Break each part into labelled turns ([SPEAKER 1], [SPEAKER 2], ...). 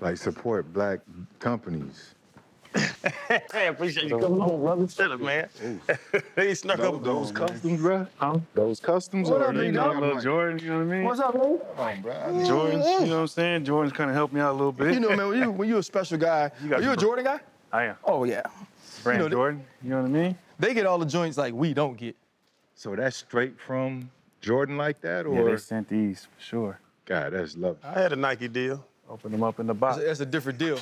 [SPEAKER 1] like support black companies.
[SPEAKER 2] Hey, appreciate you coming home, brother. Shut up, man. he snuck up.
[SPEAKER 1] Those customs, bro. Those customs
[SPEAKER 2] What
[SPEAKER 1] are
[SPEAKER 2] up,
[SPEAKER 1] you
[SPEAKER 2] big
[SPEAKER 1] know,
[SPEAKER 3] Little Jordan, you know what I mean?
[SPEAKER 2] What's up, man?
[SPEAKER 1] on, bro. I-
[SPEAKER 3] Jordan's, you know what I'm saying? Jordan's kind of helped me out a little bit.
[SPEAKER 2] You know, man, when you when you a special guy,
[SPEAKER 3] You
[SPEAKER 2] are you a
[SPEAKER 3] your-
[SPEAKER 2] Jordan guy?
[SPEAKER 3] I am.
[SPEAKER 2] Oh yeah.
[SPEAKER 3] Brand
[SPEAKER 2] know, they-
[SPEAKER 3] Jordan, you know what I mean?
[SPEAKER 2] They get all the joints like we don't get.
[SPEAKER 1] So that's straight from Jordan like that, or
[SPEAKER 3] Yeah,
[SPEAKER 1] or
[SPEAKER 3] they sent these for sure.
[SPEAKER 1] God, that's lovely.
[SPEAKER 4] I had a Nike deal.
[SPEAKER 3] Open them up in the box.
[SPEAKER 2] That's, that's a different deal.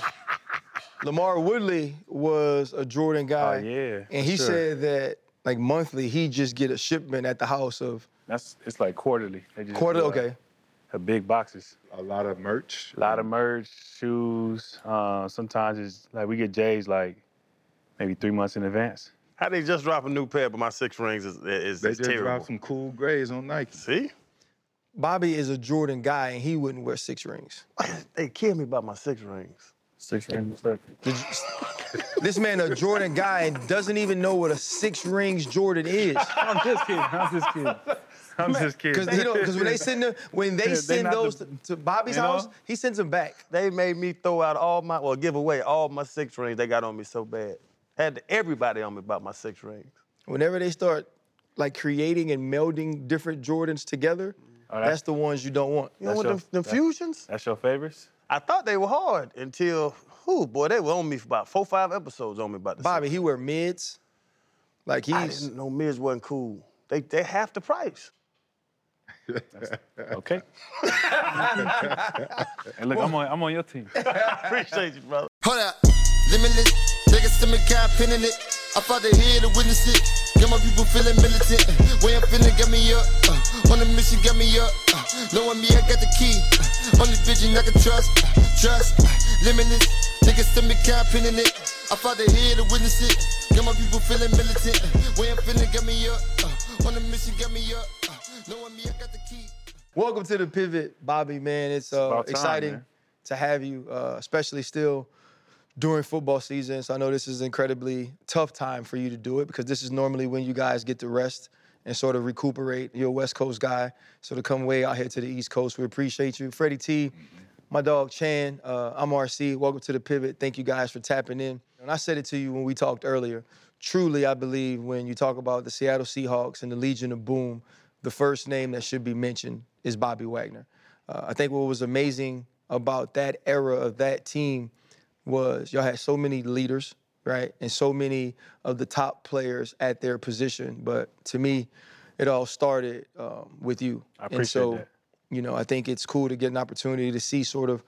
[SPEAKER 2] LaMarr Woodley was a Jordan guy.
[SPEAKER 3] Oh, yeah,
[SPEAKER 2] And he
[SPEAKER 3] sure.
[SPEAKER 2] said that like monthly he just get a shipment at the house of
[SPEAKER 3] That's it's like quarterly. They just
[SPEAKER 2] quarter.
[SPEAKER 3] do, like,
[SPEAKER 2] Okay.
[SPEAKER 3] A big boxes.
[SPEAKER 1] A lot of merch.
[SPEAKER 3] A lot of merch, shoes. Uh, sometimes it's like we get J's like maybe three months in advance.
[SPEAKER 4] How they just drop a new pair, but my six rings is is,
[SPEAKER 1] They
[SPEAKER 4] is
[SPEAKER 1] just
[SPEAKER 4] terrible.
[SPEAKER 1] dropped some cool grays on Nike.
[SPEAKER 4] See,
[SPEAKER 2] Bobby is a Jordan guy and he wouldn't wear six rings.
[SPEAKER 4] they kill me about my six rings.
[SPEAKER 3] Six rings. look.
[SPEAKER 2] This man a Jordan guy and doesn't even know what a six rings Jordan is.
[SPEAKER 3] I'm just kidding. I'm just kidding. I'm just kidding.
[SPEAKER 2] Because you know, when they send them, when they
[SPEAKER 3] They
[SPEAKER 2] send
[SPEAKER 3] not
[SPEAKER 2] those
[SPEAKER 3] the-
[SPEAKER 2] to, to Bobby's
[SPEAKER 3] you know?
[SPEAKER 2] house, he sends them back.
[SPEAKER 4] They made me throw out all my, well, give away all my six rings. They got on me so bad. Had everybody on me about my six rings.
[SPEAKER 2] Whenever they start like creating and melding different Jordans together,
[SPEAKER 3] Oh, that's-
[SPEAKER 2] that's the ones you don't want.
[SPEAKER 4] You know
[SPEAKER 3] That's
[SPEAKER 4] what,
[SPEAKER 3] your-
[SPEAKER 4] them, them
[SPEAKER 3] that-
[SPEAKER 4] fusions?
[SPEAKER 3] That's your favorites?
[SPEAKER 4] I thought they were hard until, whoo, boy, they were on me for about four, five episodes on me about the
[SPEAKER 2] Bobby, he wear mids. Like
[SPEAKER 4] I
[SPEAKER 2] he's
[SPEAKER 4] didn't know Miz wasn't cool. They they half the price.
[SPEAKER 3] Okay. hey, look, I'm on I'm on your team.
[SPEAKER 4] Appreciate you, brother.
[SPEAKER 5] Hold up, limitless. Niggas to me, kind pinning it. I fought to hear to witness it. Get my people feeling militant. Way I'm feeling, get me up. Uh, on the mission, got me up. Uh, knowing me, I got the key. Uh, only vision I can trust. Uh, trust. Uh, limitless. Niggas to me, kind pinning it. I fought to hear to witness it. Get my people feeling militant. Uh, way I'm feeling, get me up. Uh, on the mission, got me up. Uh, knowing me, I got the key.
[SPEAKER 2] Welcome to the pivot, Bobby. Man, it's, uh,
[SPEAKER 3] about time,
[SPEAKER 2] exciting
[SPEAKER 3] man.
[SPEAKER 2] to have you, uh, especially still during football season. So I know this is an incredibly tough time for you to do it because this is normally when you guys get to rest and sort of recuperate. You're a West Coast guy, so to come way out here to the East Coast, we appreciate you. Freddie T, my dog Chan, uh, I'm RC. Welcome to the pivot. Thank you guys for tapping in. And I said it to you when we talked earlier. Truly, I believe when you talk about the Seattle Seahawks and the Legion of Boom, the first name that should be mentioned is Bobby Wagner. Uh, I think what was amazing about that era of that team was y'all had so many leaders, right? And so many of the top players at their position. But to me, it all started um, with you.
[SPEAKER 3] I
[SPEAKER 2] and
[SPEAKER 3] appreciate
[SPEAKER 2] so,
[SPEAKER 3] that.
[SPEAKER 2] you know, I think it's cool to get an opportunity to see sort of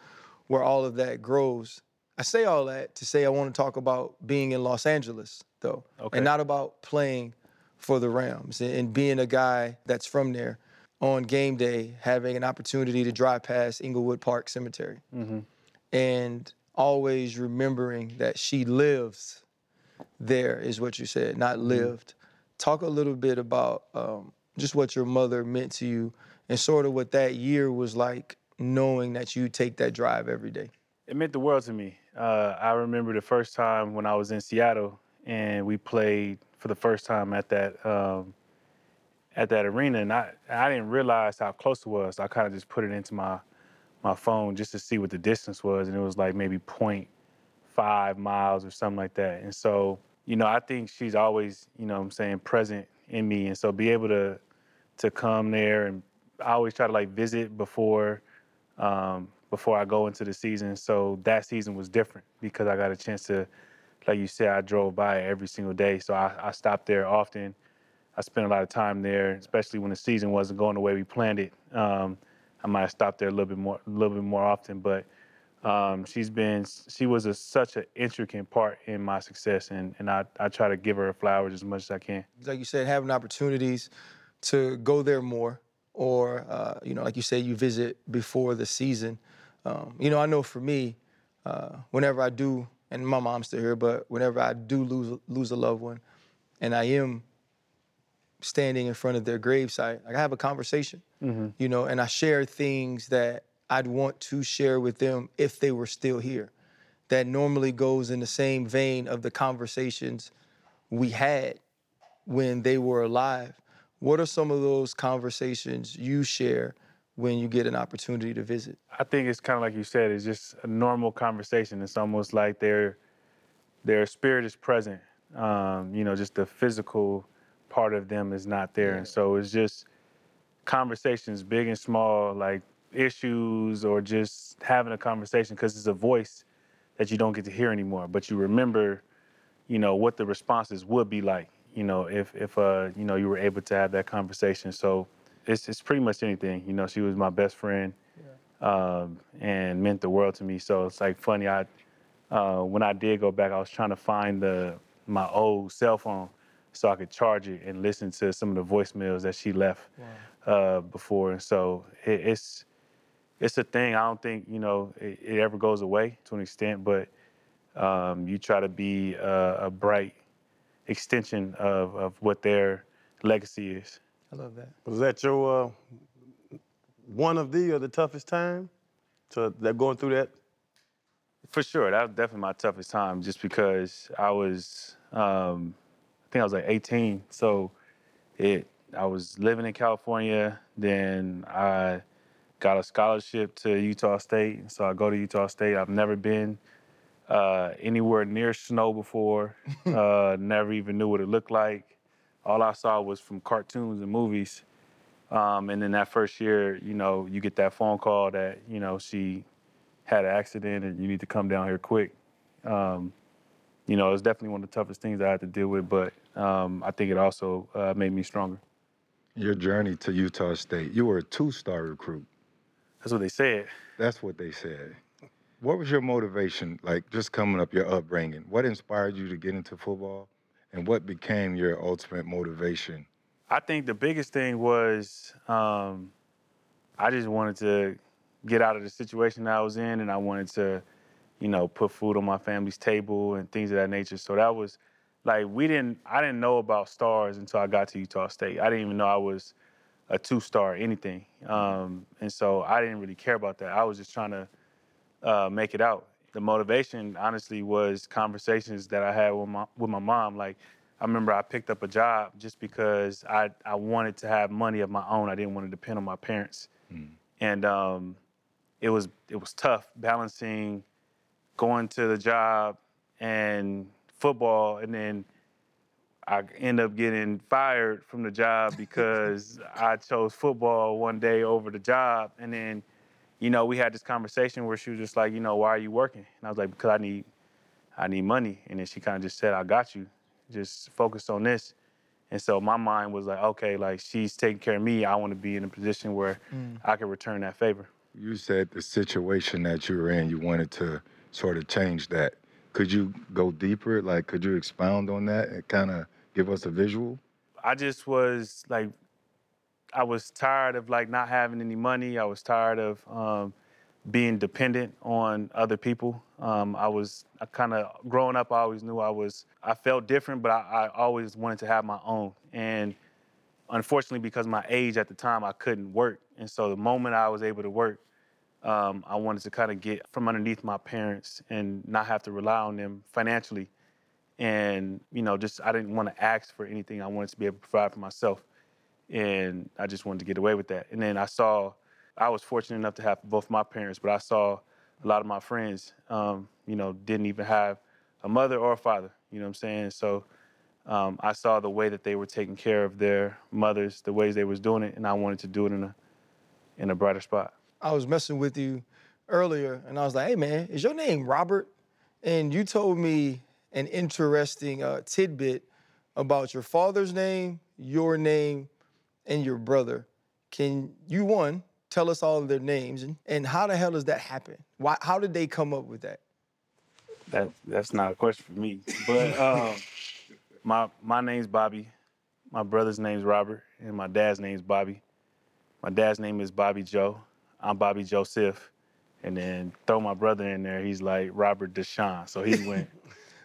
[SPEAKER 2] where all of that grows. I say all that to say I want to talk about being in Los Angeles, though,
[SPEAKER 3] Okay.
[SPEAKER 2] and not about playing for the Rams and, and being a guy that's from there on game day, having an opportunity to drive past Inglewood Park Cemetery and always remembering that she lives there is what you said, not lived. Talk a little bit about um, just what your mother meant to you and sort of what that year was like, knowing that you take that drive every day.
[SPEAKER 3] It meant the world to me. Uh, I remember the first time when I was in Seattle and we played for the first time at that um, at that arena, and I I didn't realize how close it was. I kind of just put it into my my phone just to see what the distance was, and it was like maybe 0.5 miles or something like that. And so, you know, I think she's always, you know, I'm saying present in me, and so be able to to come there and I always try to like visit before um, before I go into the season. So that season was different because I got a chance to, like you said, I drove by every single day. So I, I stopped there often. I spent a lot of time there, especially when the season wasn't going the way we planned it. Um, I might have stopped there a little bit more, a little bit more often. But um, she's been, she was a, such an intricate part in my success, and and I, I try to give her flowers as much as I can.
[SPEAKER 2] like you said, having opportunities to go there more, or uh, you know, like you said, you visit before the season. Um, you know, I know for me, uh, whenever I do, and my mom's still here, but whenever I do lose lose a loved one, and I am standing in front of their gravesite, like I have a conversation, you know, and I share things that I'd want to share with them if they were still here. That normally goes in the same vein of the conversations we had when they were alive. What are some of those conversations you share when you get an opportunity to visit?
[SPEAKER 3] I think it's kind of like you said. It's just a normal conversation. It's almost like their their spirit is present. Um, you know, just the physical part of them is not there, and so it's just conversations, big and small, like issues or just having a conversation because it's a voice that you don't get to hear anymore. But you remember, you know, what the responses would be like. You know, if if uh you know you were able to have that conversation. So it's it's pretty much anything. You know, she was my best friend um, and meant the world to me. So it's like funny. I uh, when I did go back, I was trying to find the my old cell phone so I could charge it and listen to some of the voicemails that she left uh, before. And so it, it's it's a thing. I don't think you know it, it ever goes away to an extent, but um, you try to be a, a bright extension of of what their legacy is.
[SPEAKER 2] I love that.
[SPEAKER 4] Was that your uh, one of the or the toughest time? So that going through that?
[SPEAKER 3] For sure, that was definitely my toughest time, just because I was, um, I think I was like 18, so it, I was living in California. Then I got a scholarship to Utah State, so I go to Utah State. I've never been uh, anywhere near snow before. uh, never even knew what it looked like. All I saw was from cartoons and movies. Um, and then that first year, you know, you get that phone call that you know she had an accident and you need to come down here quick. Um, you know, it's definitely one of the toughest things I had to deal with, but um, I think it also uh, made me stronger.
[SPEAKER 1] Your journey to Utah State, you were a two-star recruit.
[SPEAKER 3] That's what they said.
[SPEAKER 1] That's what they said. What was your motivation, like just coming up, your upbringing? What inspired you to get into football? And what became your ultimate motivation?
[SPEAKER 3] I think the biggest thing was um, I just wanted to get out of the situation that I was in, and I wanted to, you know, put food on my family's table and things of that nature. So that was like we didn't. I didn't know about stars until I got to Utah State. I didn't even know I was a two-star anything, um, and so I didn't really care about that. I was just trying to uh, make it out. The motivation, honestly, was conversations that I had with my with my mom. Like, I remember I picked up a job just because I I wanted to have money of my own. I didn't want to depend on my parents, and um, it was it was tough balancing going to the job and football, and then I end up getting fired from the job because I chose football one day over the job, and then you know, we had this conversation where she was just like, you know, why are you working? And I was like, because I need, I need money. And then she kind of just said, I got you. Just focus on this. And so my mind was like, okay, like she's taking care of me. I want to be in a position where mm. I can return that favor.
[SPEAKER 1] You said the situation that you were in, you wanted to sort of change that. Could you go deeper? Like, could you expound on that and kind of give us a visual?
[SPEAKER 3] I just was like, I was tired of like not having any money. I was tired of um, being dependent on other people. Um, I was I kind of growing up. I always knew I was. I felt different, but I, I always wanted to have my own. And unfortunately, because my age at the time, I couldn't work. And so the moment I was able to work, um, I wanted to kind of get from underneath my parents and not have to rely on them financially. And you know, just I didn't want to ask for anything. I wanted to be able to provide for myself and I just wanted to get away with that. And then I saw, I was fortunate enough to have both my parents, but I saw a lot of my friends, um, you know, didn't even have a mother or a father. You know what I'm saying? So um, I saw the way that they were taking care of their mothers, the ways they was doing it, and I wanted to do it in a in a brighter spot.
[SPEAKER 2] I was messing with you earlier, and I was like, "Hey, man, is your name Robert?" And you told me an interesting uh, tidbit about your father's name, your name, and your brother. Can you one tell us all of their names, and, and how the hell does that happen? Why? How did they come up with that?
[SPEAKER 3] That that's not a question for me. But um, my my name's Bobby. My brother's name's Robert, and my dad's name's Bobby. My dad's name is Bobby Joe. I'm Bobby Joseph. And then throw my brother in there, he's like Robert Deshaun. So he went.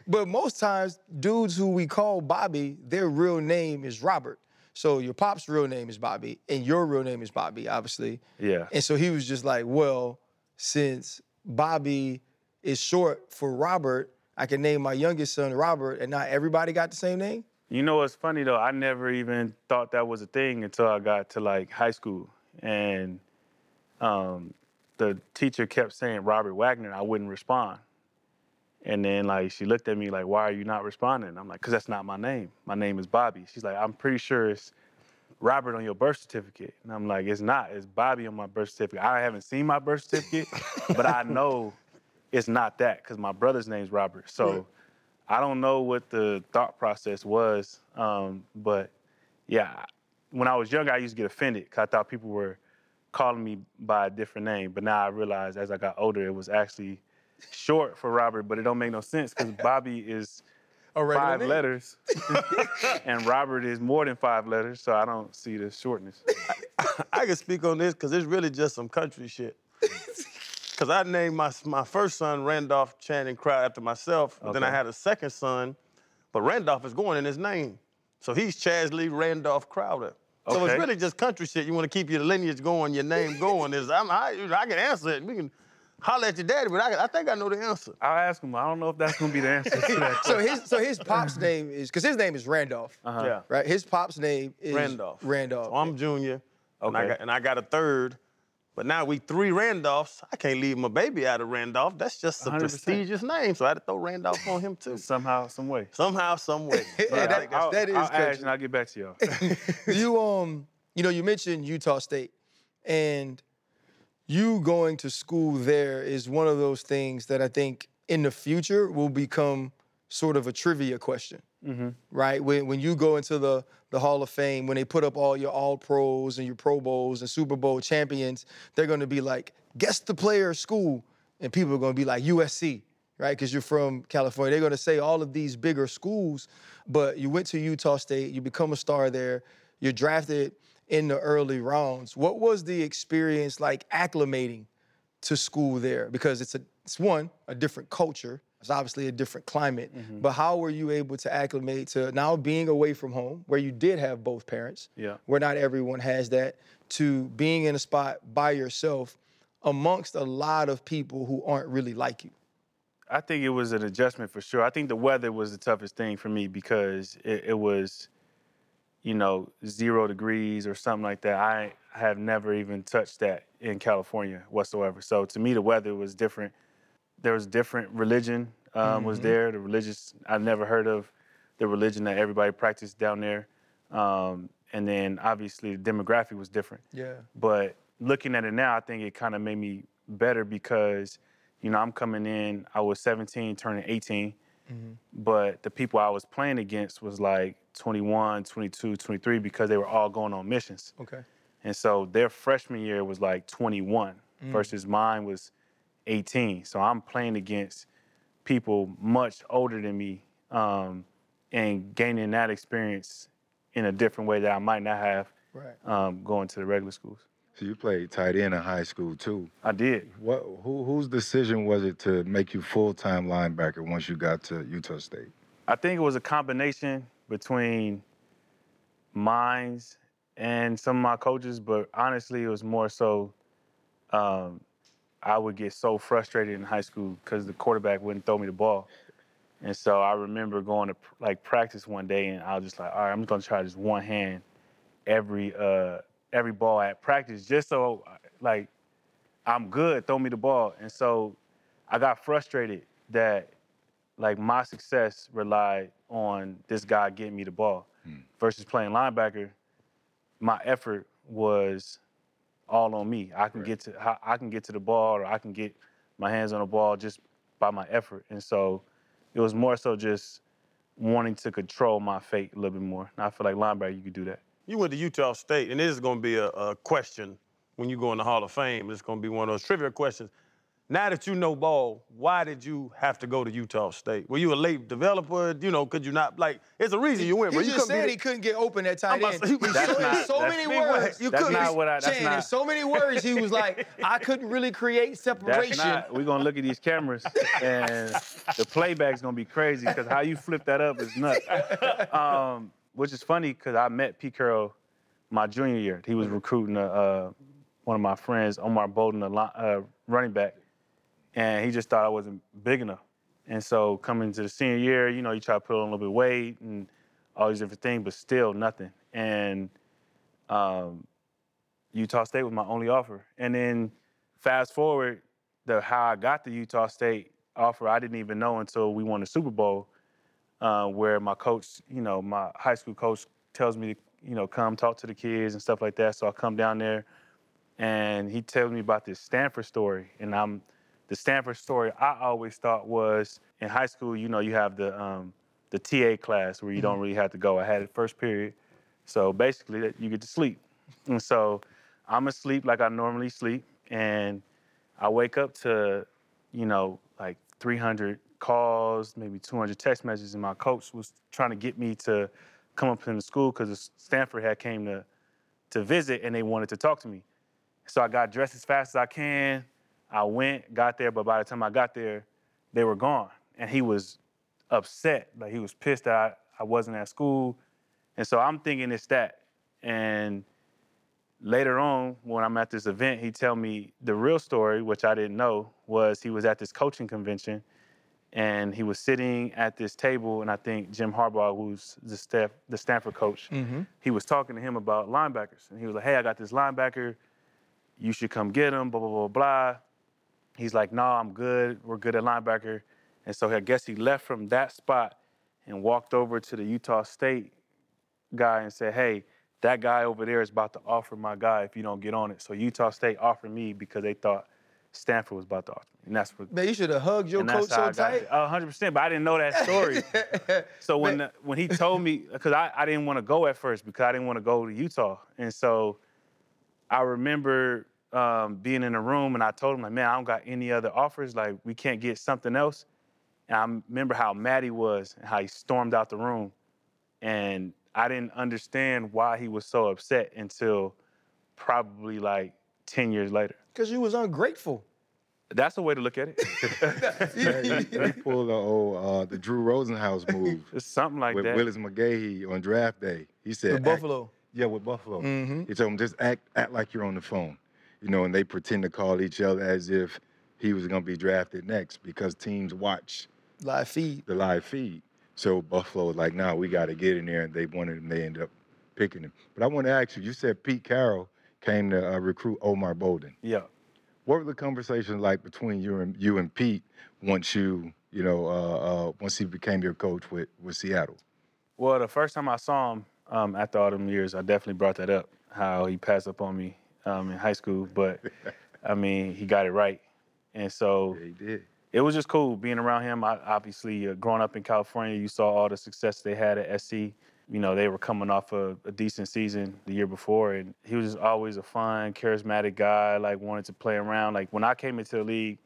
[SPEAKER 2] But most times, dudes who we call Bobby, their real name is Robert. So your pop's real name is Bobby, and your real name is Bobby, obviously.
[SPEAKER 3] Yeah.
[SPEAKER 2] And so he was just like, well, since Bobby is short for Robert, I can name my youngest son Robert, and not everybody got the same name.
[SPEAKER 3] You know what's funny though? I never even thought that was a thing until I got to like high school. And um, the teacher kept saying Robert Wagner. I wouldn't respond. And then like she looked at me like, why are you not responding? I'm like, cause that's not my name. My name is Bobby. She's like, I'm pretty sure it's Robert on your birth certificate. And I'm like, it's not. It's Bobby on my birth certificate. I haven't seen my birth certificate, but I know it's not that because my brother's name's Robert. So I don't know what the thought process was. Um, but yeah, when I was younger, I used to get offended because I thought people were calling me by a different name. But now I realized as I got older, it was actually short for Robert, but it don't make no sense because Bobby is
[SPEAKER 2] A
[SPEAKER 3] five
[SPEAKER 2] name.
[SPEAKER 3] letters and Robert is more than five letters, so I don't see the shortness.
[SPEAKER 4] I can speak on this because it's really just some country shit. Because I named my my first son Randolph Channing Crowder after myself. But Then I had a second son, but Randolph is going in his name. So he's Chasley Randolph Crowder. So it's really just country shit. You want to keep your lineage going, your name going. Is I'm, I, I can answer it. We can holler at your daddy, but I, I think I know the answer.
[SPEAKER 3] I'll ask him. I don't know if that's gonna be the answer.
[SPEAKER 2] So his so his pop's name is because his name is Randolph, uh-huh.
[SPEAKER 4] Yeah.
[SPEAKER 2] right? His pop's name is
[SPEAKER 4] Randolph.
[SPEAKER 2] Randolph.
[SPEAKER 4] So I'm junior, and, I
[SPEAKER 3] Okay.
[SPEAKER 4] got, and I got a third. But now we three Randolphs. I can't leave my baby out of Randolph. That's just a
[SPEAKER 3] 100%.
[SPEAKER 4] prestigious name, so I had to throw Randolph on him too.
[SPEAKER 3] Somehow, some way.
[SPEAKER 4] Somehow, some way.
[SPEAKER 2] Yeah, that-
[SPEAKER 4] think that's-
[SPEAKER 3] I'll,
[SPEAKER 2] that is
[SPEAKER 3] I'll ask and I'll get back to y'all.
[SPEAKER 2] you um you know you mentioned Utah State and you going to school there is one of those things that I think in the future will become sort of a trivia question. Right? When when you go into the the Hall of Fame, when they put up all your all pros and your Pro Bowls and Super Bowl champions, they're gonna be like, guess the player school. And people are gonna be like USC, right? Because you're from California. They're gonna say all of these bigger schools, but you went to Utah State, you become a star there, you're drafted in the early rounds. What was the experience like acclimating to school there? Because it's a it's one, a different culture. It's obviously a different climate. Mm-hmm. But how were you able to acclimate to now being away from home, where you did have both parents,
[SPEAKER 3] Yeah.
[SPEAKER 2] where not everyone has that, to being in a spot by yourself amongst a lot of people who aren't really like you?
[SPEAKER 3] I think it was an adjustment for sure. I think the weather was the toughest thing for me because it, it was, you know, zero degrees or something like that. I have never even touched that in California whatsoever. So to me, the weather was different. There was different religion um, was there. The religious I've never heard of the religion that everybody practiced down there, um, and then obviously the demographic was different.
[SPEAKER 2] Yeah.
[SPEAKER 3] But looking at it now, I think it kind of made me better because, you know, I'm coming in, I was 17, turning 18, but the people I was playing against was like 21, 22, 23 because they were all going on missions.
[SPEAKER 2] Okay.
[SPEAKER 3] And so their freshman year was like 21 versus mine was 18. So I'm playing against people much older than me um, and gaining that experience in a different way that I might not have
[SPEAKER 2] Right.
[SPEAKER 3] um, going to the regular schools.
[SPEAKER 1] So you played tight end in high school too.
[SPEAKER 3] I did.
[SPEAKER 1] What who whose decision was it to make you full time linebacker once you got to Utah State?
[SPEAKER 3] I think it was a combination between mines and some of my coaches, but honestly, it was more so um, I would get so frustrated in high school because the quarterback wouldn't throw me the ball. And so I remember going to like practice one day, and I was just like, all right, I'm just gonna try this one hand every uh, every ball at practice, just so like I'm good, throw me the ball. And so I got frustrated that like my success relied on this guy getting me the ball versus playing linebacker. My effort was all on me. I can get to I- I can get to the ball or I can get my hands on the ball just by my effort. And so it was more so just wanting to control my fate a little bit more. And I feel like linebacker you could do that.
[SPEAKER 4] You went to Utah State, and this is going to be a, a question when you go in the Hall of Fame. It's going to be one of those trivia questions. Now that you know ball, why did you have to go to Utah State? Were you a late developer? You know, could you not like? It's a reason you went.
[SPEAKER 2] He
[SPEAKER 4] bro. You
[SPEAKER 2] just said
[SPEAKER 4] be
[SPEAKER 2] he couldn't get open at tight
[SPEAKER 4] I'm
[SPEAKER 2] end.
[SPEAKER 4] say,
[SPEAKER 2] He
[SPEAKER 4] that's
[SPEAKER 3] not-
[SPEAKER 2] so
[SPEAKER 3] that's-
[SPEAKER 2] many words.
[SPEAKER 4] words.
[SPEAKER 2] You
[SPEAKER 3] That's
[SPEAKER 2] couldn't-
[SPEAKER 3] not what I- that's
[SPEAKER 2] Chan, in
[SPEAKER 3] not-
[SPEAKER 2] so many words. He was like, I couldn't really create
[SPEAKER 3] That's
[SPEAKER 2] separation.
[SPEAKER 3] not. We're gonna look at these cameras, and the playback's gonna be crazy because how you flip that up is nuts. Um, which is funny because I met Pete Carroll my junior year. He was recruiting a, uh, one of my friends, Omar Bolden, a uh, running back, and he just thought I wasn't big enough. And so coming to the senior year, you know, you try to put on a little bit of weight and all these different things, but still nothing. And um, Utah State was my only offer. And then fast forward, the how I got the Utah State offer, I didn't even know until we won the Super Bowl, uh, where my coach, you know, my high school coach tells me to, you know, come talk to the kids and stuff like that. So I come down there and he tells me about this Stanford story. And I'm the Stanford story I always thought was in high school, you know, you have the um, the TA class where you don't really have to go. I had it first period. So basically that you get to sleep. And so I'm asleep like I normally sleep. And I wake up to, you know, like 300 calls, maybe 200 text messages, and my coach was trying to get me to come up in the school because Stanford had came to to visit and they wanted to talk to me. So I got dressed as fast as I can. I went, got there, but by the time I got there, they were gone. And he was upset. Like he was pissed that I, I wasn't at school. And so I'm thinking it's that. And later on, when I'm at this event, he tell me the real story, which I didn't know, was he was at this coaching convention and he was sitting at this table, and I think Jim Harbaugh, who's the staff, the Stanford coach, mm-hmm. he was talking to him about linebackers, and he was like, "Hey, I got this linebacker. You should come get him." Blah blah blah blah. He's like, "No, I'm good. We're good at linebacker." And so I guess he left from that spot and walked over to the Utah State guy and said, "Hey, that guy over there is about to offer my guy if you don't get on it." So Utah State offered me because they thought Stanford was about to offer me, and that's what.
[SPEAKER 2] Man, you should have hugged your coach so tight.
[SPEAKER 3] hundred percent. But I didn't know that story. so when the, when he told me, because I, I didn't want to go at first because I didn't want to go to Utah, and so I remember um, being in a room and I told him like, man, I don't got any other offers. Like we can't get something else. And I remember how mad he was and how he stormed out the room, and I didn't understand why he was so upset until probably like ten years later.
[SPEAKER 2] Because you was ungrateful.
[SPEAKER 3] That's a way to look at it.
[SPEAKER 1] he pulled the old uh, the Drew Rosenhaus move
[SPEAKER 3] it's something like
[SPEAKER 1] with
[SPEAKER 3] that.
[SPEAKER 1] Willis McGahee on draft day. He said,
[SPEAKER 2] With Buffalo.
[SPEAKER 1] Yeah, with Buffalo.
[SPEAKER 2] Mhm.
[SPEAKER 1] He told him just act act like you're on the phone, you know, and they pretend to call each other as if he was going to be drafted next because teams watch
[SPEAKER 2] Live feed.
[SPEAKER 1] the live feed. So Buffalo was like, "Nah, we got to get in there," and they wanted him. They ended up picking him. But I want to ask you. You said Pete Carroll came to uh, recruit Omar Bolden.
[SPEAKER 3] yeah.
[SPEAKER 1] What were the conversations like between you and you and Pete once you, you know, uh, uh, once he became your coach with with Seattle?
[SPEAKER 3] Well, the first time I saw him um, after all them years, I definitely brought that up. How he passed up on me um, in high school, but I mean, he got it right, and so
[SPEAKER 1] Yeah, he did.
[SPEAKER 3] it was just cool being around him. I, obviously, uh, growing up in California, you saw all the success they had at SC. You know, they were coming off a, a decent season the year before, and he was just always a fun, charismatic guy. Like wanted to play around. Like when I came into the league,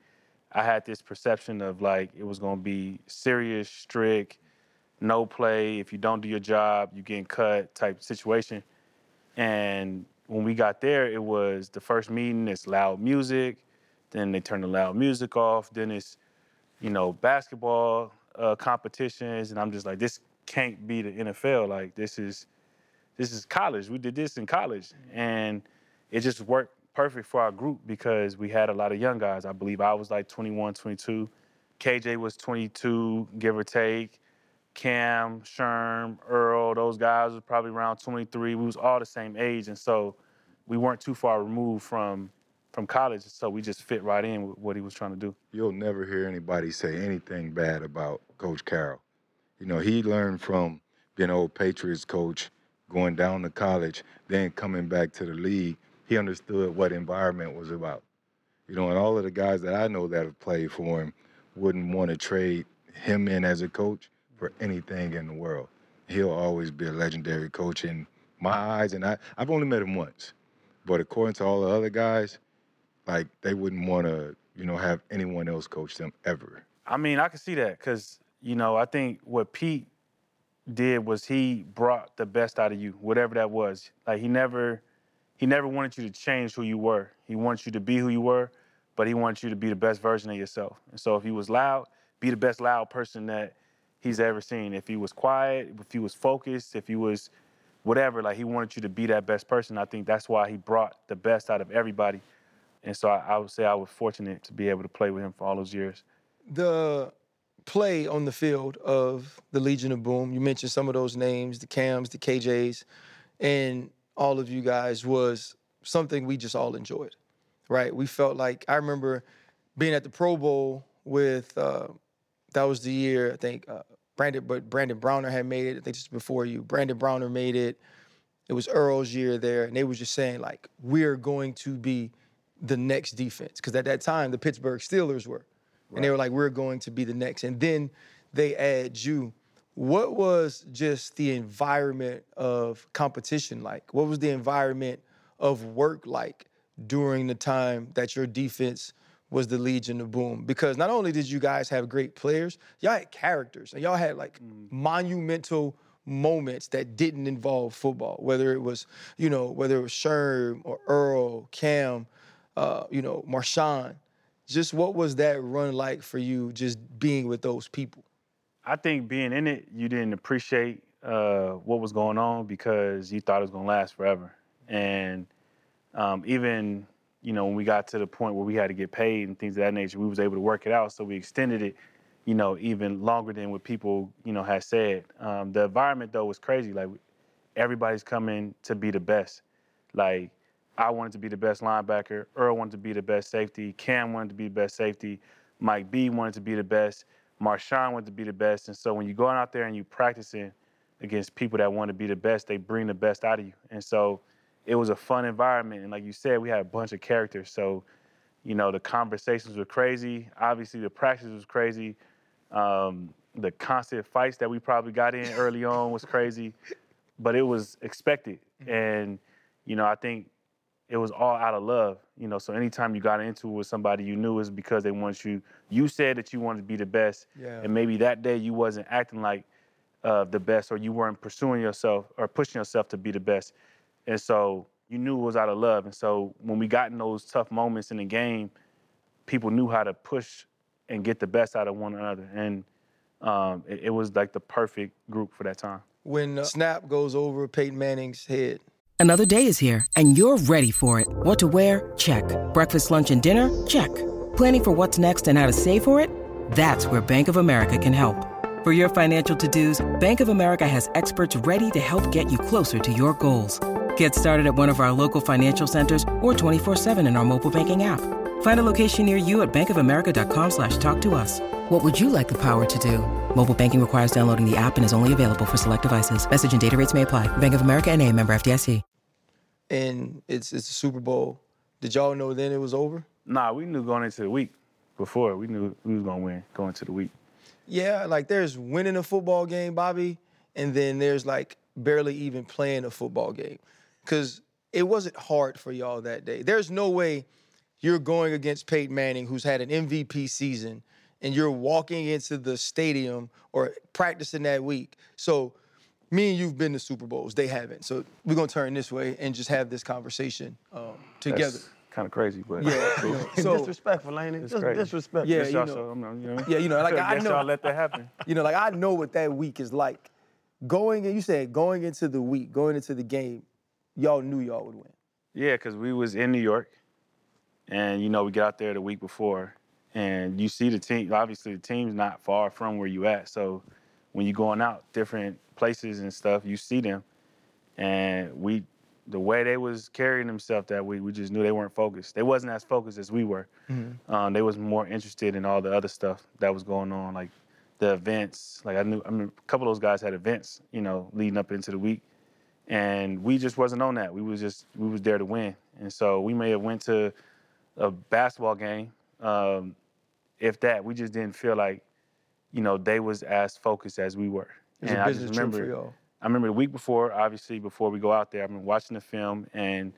[SPEAKER 3] I had this perception of like it was going to be serious, strict, no play. If you don't do your job, you getting cut type situation. And when we got there, it was the first meeting. It's loud music. Then they turn the loud music off. Then it's, you know, basketball uh, competitions, and I'm just like, this can't be the NFL. Like this is, this is college. We did this in college, and it just worked perfect for our group because we had a lot of young guys. I believe I was like 21, 22. KJ was 22, give or take. Kam, Sherm, Earl, those guys was probably around 23. We was all the same age, and so we weren't too far removed from from college. So we just fit right in with what he was trying to do.
[SPEAKER 1] You'll never hear anybody say anything bad about Coach Carroll. You know, he learned from being an old Patriots coach, going down to college, then coming back to the league. He understood what environment was about. You know, and all of the guys that I know that have played for him wouldn't want to trade him in as a coach for anything in the world. He'll always be a legendary coach in my eyes, and I, I've only met him once. But according to all the other guys, like they wouldn't want to, you know, have anyone else coach them ever.
[SPEAKER 3] I mean, I can see that because you know I think what Pete did was he brought the best out of you, whatever that was. Like he never, he never wanted you to change who you were. He wants you to be who you were, but he wants you to be the best version of yourself. And so if he was loud, be the best loud person that he's ever seen. If he was quiet, if he was focused, if he was whatever, like he wanted you to be that best person. I think that's why he brought the best out of everybody. And so I, I would say I was fortunate to be able to play with him for all those years.
[SPEAKER 2] The play on the field of the Legion of Boom, you mentioned some of those names, the Kams, the KJs, and all of you guys was something we just all enjoyed, right? We felt like I remember being at the Pro Bowl with uh, that was the year I think uh, Brandon, but Brandon Browner had made it. I think just before you, Brandon Browner made it. It was Earl's year there, and they was just saying like we're going to be the next defense because at that time the Pittsburgh Steelers were, and they were like we're going to be the next, and then they add you. What was just the environment of competition like? What was the environment of work like during the time that your defense was the Legion of Boom? Because not only did you guys have great players, y'all had characters and y'all had like monumental moments that didn't involve football, whether it was, you know, whether it was Sherm or Earl, Kam, uh, you know, Marshawn. Just what was that run like for you just being with those people?
[SPEAKER 3] I think being in it, you didn't appreciate uh, what was going on because you thought it was going to last forever. And um, even, you know, when we got to the point where we had to get paid and things of that nature, we was able to work it out. So we extended it, you know, even longer than what people, you know, had said. Um, the environment though was crazy. Like everybody's coming to be the best. Like I wanted to be the best linebacker. Earl wanted to be the best safety. Kam wanted to be the best safety. Mike B wanted to be the best. Marshawn wanted to be the best. And so when you're going out there and you practicing against people that want to be the best, they bring the best out of you. And so it was a fun environment. And like you said, we had a bunch of characters. So, you know, the conversations were crazy. Obviously, the practice was crazy. Um, the constant fights that we probably got in early on was crazy, but it was expected. And, you know, I think it was all out of love, you know. So anytime you got into it with somebody you knew is because they want you. You said that you wanted to be the best,
[SPEAKER 2] Yeah.
[SPEAKER 3] and maybe that day you wasn't acting like uh, the best, or you weren't pursuing yourself or pushing yourself to be the best, and so you knew it was out of love. And so when we got in those tough moments in the game, people knew how to push and get the best out of one another, and um, it, it was like the perfect group for that time.
[SPEAKER 2] When uh, snap goes over Peyton Manning's head,
[SPEAKER 6] Another day is here, and you're ready for it. What to wear? Check. Breakfast, lunch, and dinner? Check. Planning for what's next and how to save for it? That's where Bank of America can help. For your financial to-dos, Bank of America has experts ready to help get you closer to your goals. Get started at one of our local financial centers or 24-7 in our mobile banking app. Find a location near you at bankofamerica.com slash talk to us. What would you like the power to do? Mobile banking requires downloading the app and is only available for select devices. Message and data rates may apply. Bank of America and a member FDIC.
[SPEAKER 2] and it's it's the Super Bowl. Did y'all know then it was over?
[SPEAKER 3] Nah, we knew going into the week before. We knew we was gonna win going into the week.
[SPEAKER 2] Yeah, like there's winning a football game, Bobby, and then there's like barely even playing a football game. Cause it wasn't hard for y'all that day. There's no way you're going against Peyton Manning, who's had an MVP season, and you're walking into the stadium or practicing that week. So me and you've been to Super Bowls. They haven't. So we're gonna turn this way and just have this conversation um, together.
[SPEAKER 3] Kind of crazy, but
[SPEAKER 2] Yeah. you know, so
[SPEAKER 4] disrespectful, ain't it?
[SPEAKER 3] It's
[SPEAKER 4] Just
[SPEAKER 3] crazy.
[SPEAKER 4] disrespectful.
[SPEAKER 2] Yeah,
[SPEAKER 3] Guess
[SPEAKER 2] you know.
[SPEAKER 3] so- I'm not- you know.
[SPEAKER 2] yeah, you know, like I
[SPEAKER 3] guess
[SPEAKER 2] know
[SPEAKER 3] y'all let that happen.
[SPEAKER 2] you know, like I know what that week is like. Going in, you said going into the week, going into the game, y'all knew y'all would win.
[SPEAKER 3] Yeah, because we was in New York, and you know we got out there the week before, and you see the team. Obviously, the team's not far from where you at. So when you're going out different places and stuff, you see them, and we, the way they was carrying themselves that week, we just knew they weren't focused. They wasn't as focused as we were. Um, they was more interested in all the other stuff that was going on, like the events. Like I knew, I mean, a couple of those guys had events, you know, leading up into the week and we just wasn't on that. We was just we was there to win, and so we may have went to a basketball game, um, if that. We just didn't feel like, you know, they was as focused as we were.
[SPEAKER 2] It was
[SPEAKER 3] and
[SPEAKER 2] a
[SPEAKER 3] I just
[SPEAKER 2] business trip for
[SPEAKER 3] remember,
[SPEAKER 2] y'all.
[SPEAKER 3] I remember the week before, obviously before we go out there, I've been watching the film, and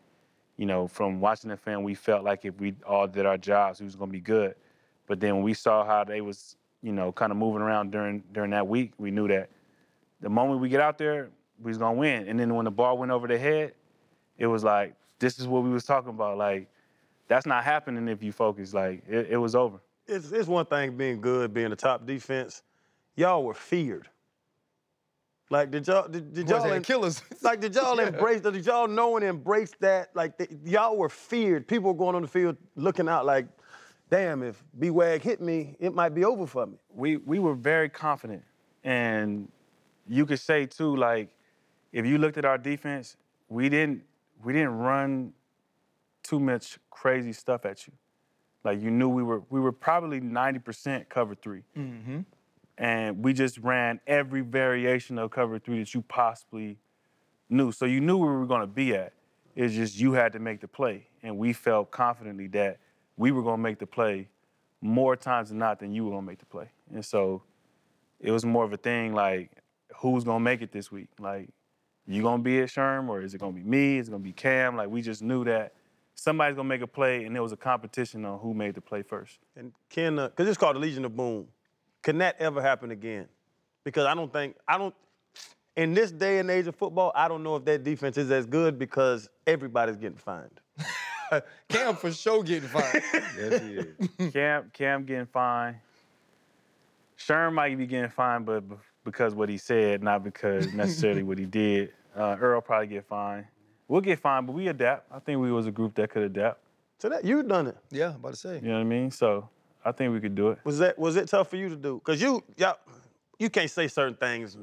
[SPEAKER 3] you know, from watching the film, we felt like if we all did our jobs, we was gonna be good. But then when we saw how they was, you know, kind of moving around during during that week, we knew that the moment we get out there, we was gonna win. And then when the ball went over the head, it was like, this is what we was talking about. Like, that's not happening if you focus. Like, it, it was over.
[SPEAKER 4] It's, it's one thing being good, being the top defense. Y'all were feared. Like, did y'all did, did y'all
[SPEAKER 2] had
[SPEAKER 4] em-
[SPEAKER 2] killers.
[SPEAKER 4] Like, did y'all embrace? Did y'all know and embrace that? Like, th- y'all were feared. People were going on the field looking out like, damn, if B Wag hit me, it might be over for me.
[SPEAKER 3] we we were very confident, and you could say too, like if you looked at our defense, we didn't we didn't run too much crazy stuff at you. Like you knew we were we were probably 90% cover 3 mm-hmm. and we just ran every variation of cover three that you possibly knew. So you knew where we were going to be at. It's just you had to make the play, and we felt confidently that we were going to make the play more times than not than you were going to make the play. And so it was more of a thing like, who's going to make it this week? Like, you going to be at Sherm, or is it going to be me? Is it going to be Kam? Like, we just knew that somebody's going to make a play, and there was a competition on who made the play first.
[SPEAKER 4] And can, because uh, it's called the Legion of Boom, can that ever happen again? Because I don't think, I don't, in this day and age of football, I don't know if that defense is as good because everybody's getting fined.
[SPEAKER 2] Kam for sure getting fired.
[SPEAKER 1] Yes, he is.
[SPEAKER 3] Kam, Kam getting fined. Sherm might be getting fined, but b- because what he said, not because necessarily what he did. Uh, Earl probably get fined. We'll get fined, but we adapt. I think we was a group that could adapt.
[SPEAKER 4] So that you done it.
[SPEAKER 2] yeah, I'm about to say.
[SPEAKER 3] You know what I mean? So I think we could do it.
[SPEAKER 4] Was that was it tough for you to do? Cause you y'all, you can't say certain things,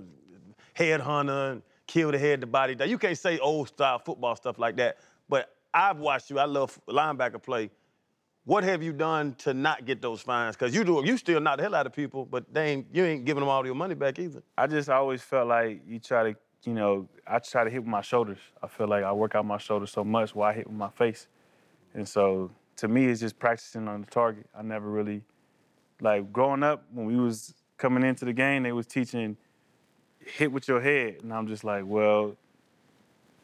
[SPEAKER 4] headhunter and kill the head, the body. You can't say old style football stuff like that. But I've watched you. I love linebacker play. What have you done to not get those fines? Cause you do you still knock the hell out of people, but they ain't you ain't giving them all your money back either.
[SPEAKER 3] I just always felt like you try to, you know, I try to hit with my shoulders. I feel like I work out my shoulders so much why I hit with my face. And so to me, it's just practicing on the target. I never really, like growing up, when we was coming into the game, they was teaching hit with your head. And I'm just like, well,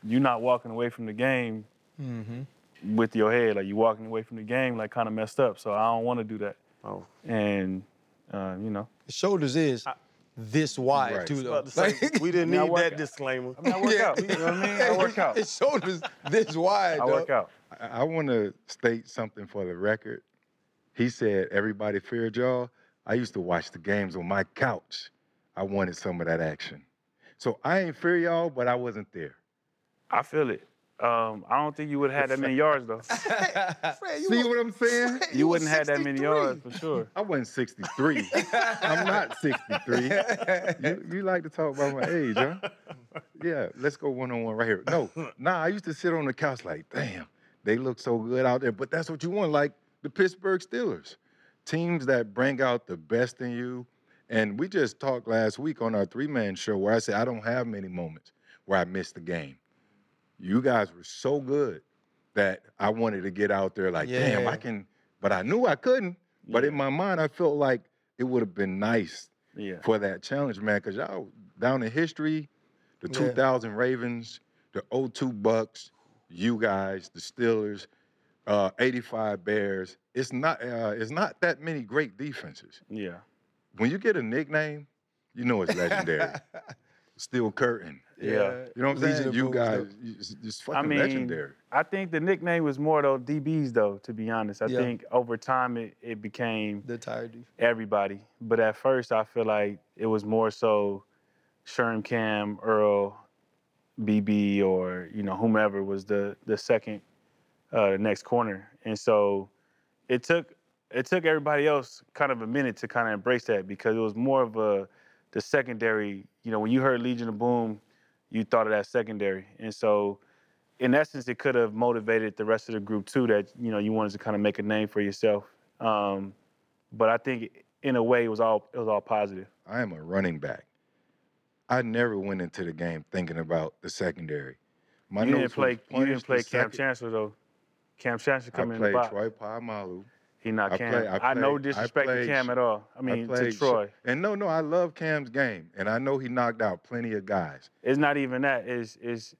[SPEAKER 3] you're not walking away from the game mm-hmm. With your head. Like you walking away from the game like kind of messed up. So I don't want to do that.
[SPEAKER 4] Oh.
[SPEAKER 3] And, uh, you know,
[SPEAKER 2] His shoulders is this wide
[SPEAKER 1] Right.
[SPEAKER 2] too, though.
[SPEAKER 4] was to say, we didn't need that
[SPEAKER 3] out.
[SPEAKER 4] disclaimer.
[SPEAKER 3] I mean, I work out. You know what I mean? I work out.
[SPEAKER 2] His shoulders this wide.
[SPEAKER 3] I work out.
[SPEAKER 1] I, I want to state something for the record. He said everybody feared y'all. I used to watch the games on my couch. I wanted some of that action. So I ain't fear y'all, but I wasn't there.
[SPEAKER 3] I feel it. Um, I don't think you would have had that many yards though.
[SPEAKER 4] Fred, you
[SPEAKER 1] See
[SPEAKER 4] was-
[SPEAKER 1] what I'm saying?
[SPEAKER 3] You
[SPEAKER 2] was
[SPEAKER 3] wouldn't have that many yards for sure.
[SPEAKER 1] I wasn't 63. I'm not 63. You, you like to talk about my age, huh? Yeah, let's go one on one right here. No, nah, I used to sit on the couch like, damn, they look so good out there. But that's what you want, like the Pittsburgh Steelers. Teams that bring out the best in you. And we just talked last week on our three man show where I said, I don't have many moments where I miss the game. You guys were so good that I wanted to get out there like, damn, I can, but I knew I couldn't. But in my mind, I felt like it would have been nice
[SPEAKER 3] Yeah.
[SPEAKER 1] for that challenge, man, because y'all down in history, the
[SPEAKER 2] Yeah.
[SPEAKER 1] 2000 Ravens, the 02 Bucks, you guys, the Steelers, uh, 85 Bears. It's not, uh, it's not that many great defenses.
[SPEAKER 3] Yeah.
[SPEAKER 1] When you get a nickname, you know it's legendary. Steel Curtain.
[SPEAKER 3] Yeah.
[SPEAKER 1] You know what I'm
[SPEAKER 2] Legion
[SPEAKER 1] saying?
[SPEAKER 2] of
[SPEAKER 1] You
[SPEAKER 2] Boom,
[SPEAKER 1] guys,
[SPEAKER 2] though.
[SPEAKER 1] you- it's, it's
[SPEAKER 3] I
[SPEAKER 1] fucking
[SPEAKER 3] mean,
[SPEAKER 1] legendary.
[SPEAKER 3] I think the nickname was more though DBs though. To be honest, I
[SPEAKER 2] Yeah.
[SPEAKER 3] think over time it, it became
[SPEAKER 2] The tired dude.
[SPEAKER 3] everybody. But at first, I feel like it was more so Sherm Kam, Earl, BB, or you know whomever was the the second, uh, the next corner. And so it took it took everybody else kind of a minute to kind of embrace that because it was more of a the secondary. You know, when you heard Legion of Boom, you thought of that secondary, and so in essence, it could have motivated the rest of the group too. That you know you wanted to kind of make a name for yourself. Um, but I think in a way it was all it was all positive.
[SPEAKER 1] I am a running back. I never went into the game thinking about the secondary. My
[SPEAKER 3] you didn't play you didn't play Kam
[SPEAKER 1] second-
[SPEAKER 3] Chancellor though. Kam Chancellor
[SPEAKER 1] I
[SPEAKER 3] coming in the
[SPEAKER 1] played
[SPEAKER 3] box.
[SPEAKER 1] Troy Polamalu.
[SPEAKER 3] He not
[SPEAKER 1] I
[SPEAKER 3] Kam.
[SPEAKER 1] play- I
[SPEAKER 3] I, no
[SPEAKER 1] played- I
[SPEAKER 3] disrespect to
[SPEAKER 1] Kam
[SPEAKER 3] at all. I mean to
[SPEAKER 1] played Sh-
[SPEAKER 3] Troy.
[SPEAKER 1] And no, no, I love Kam's game, and I know he knocked out plenty of guys.
[SPEAKER 3] It's not even that. Is is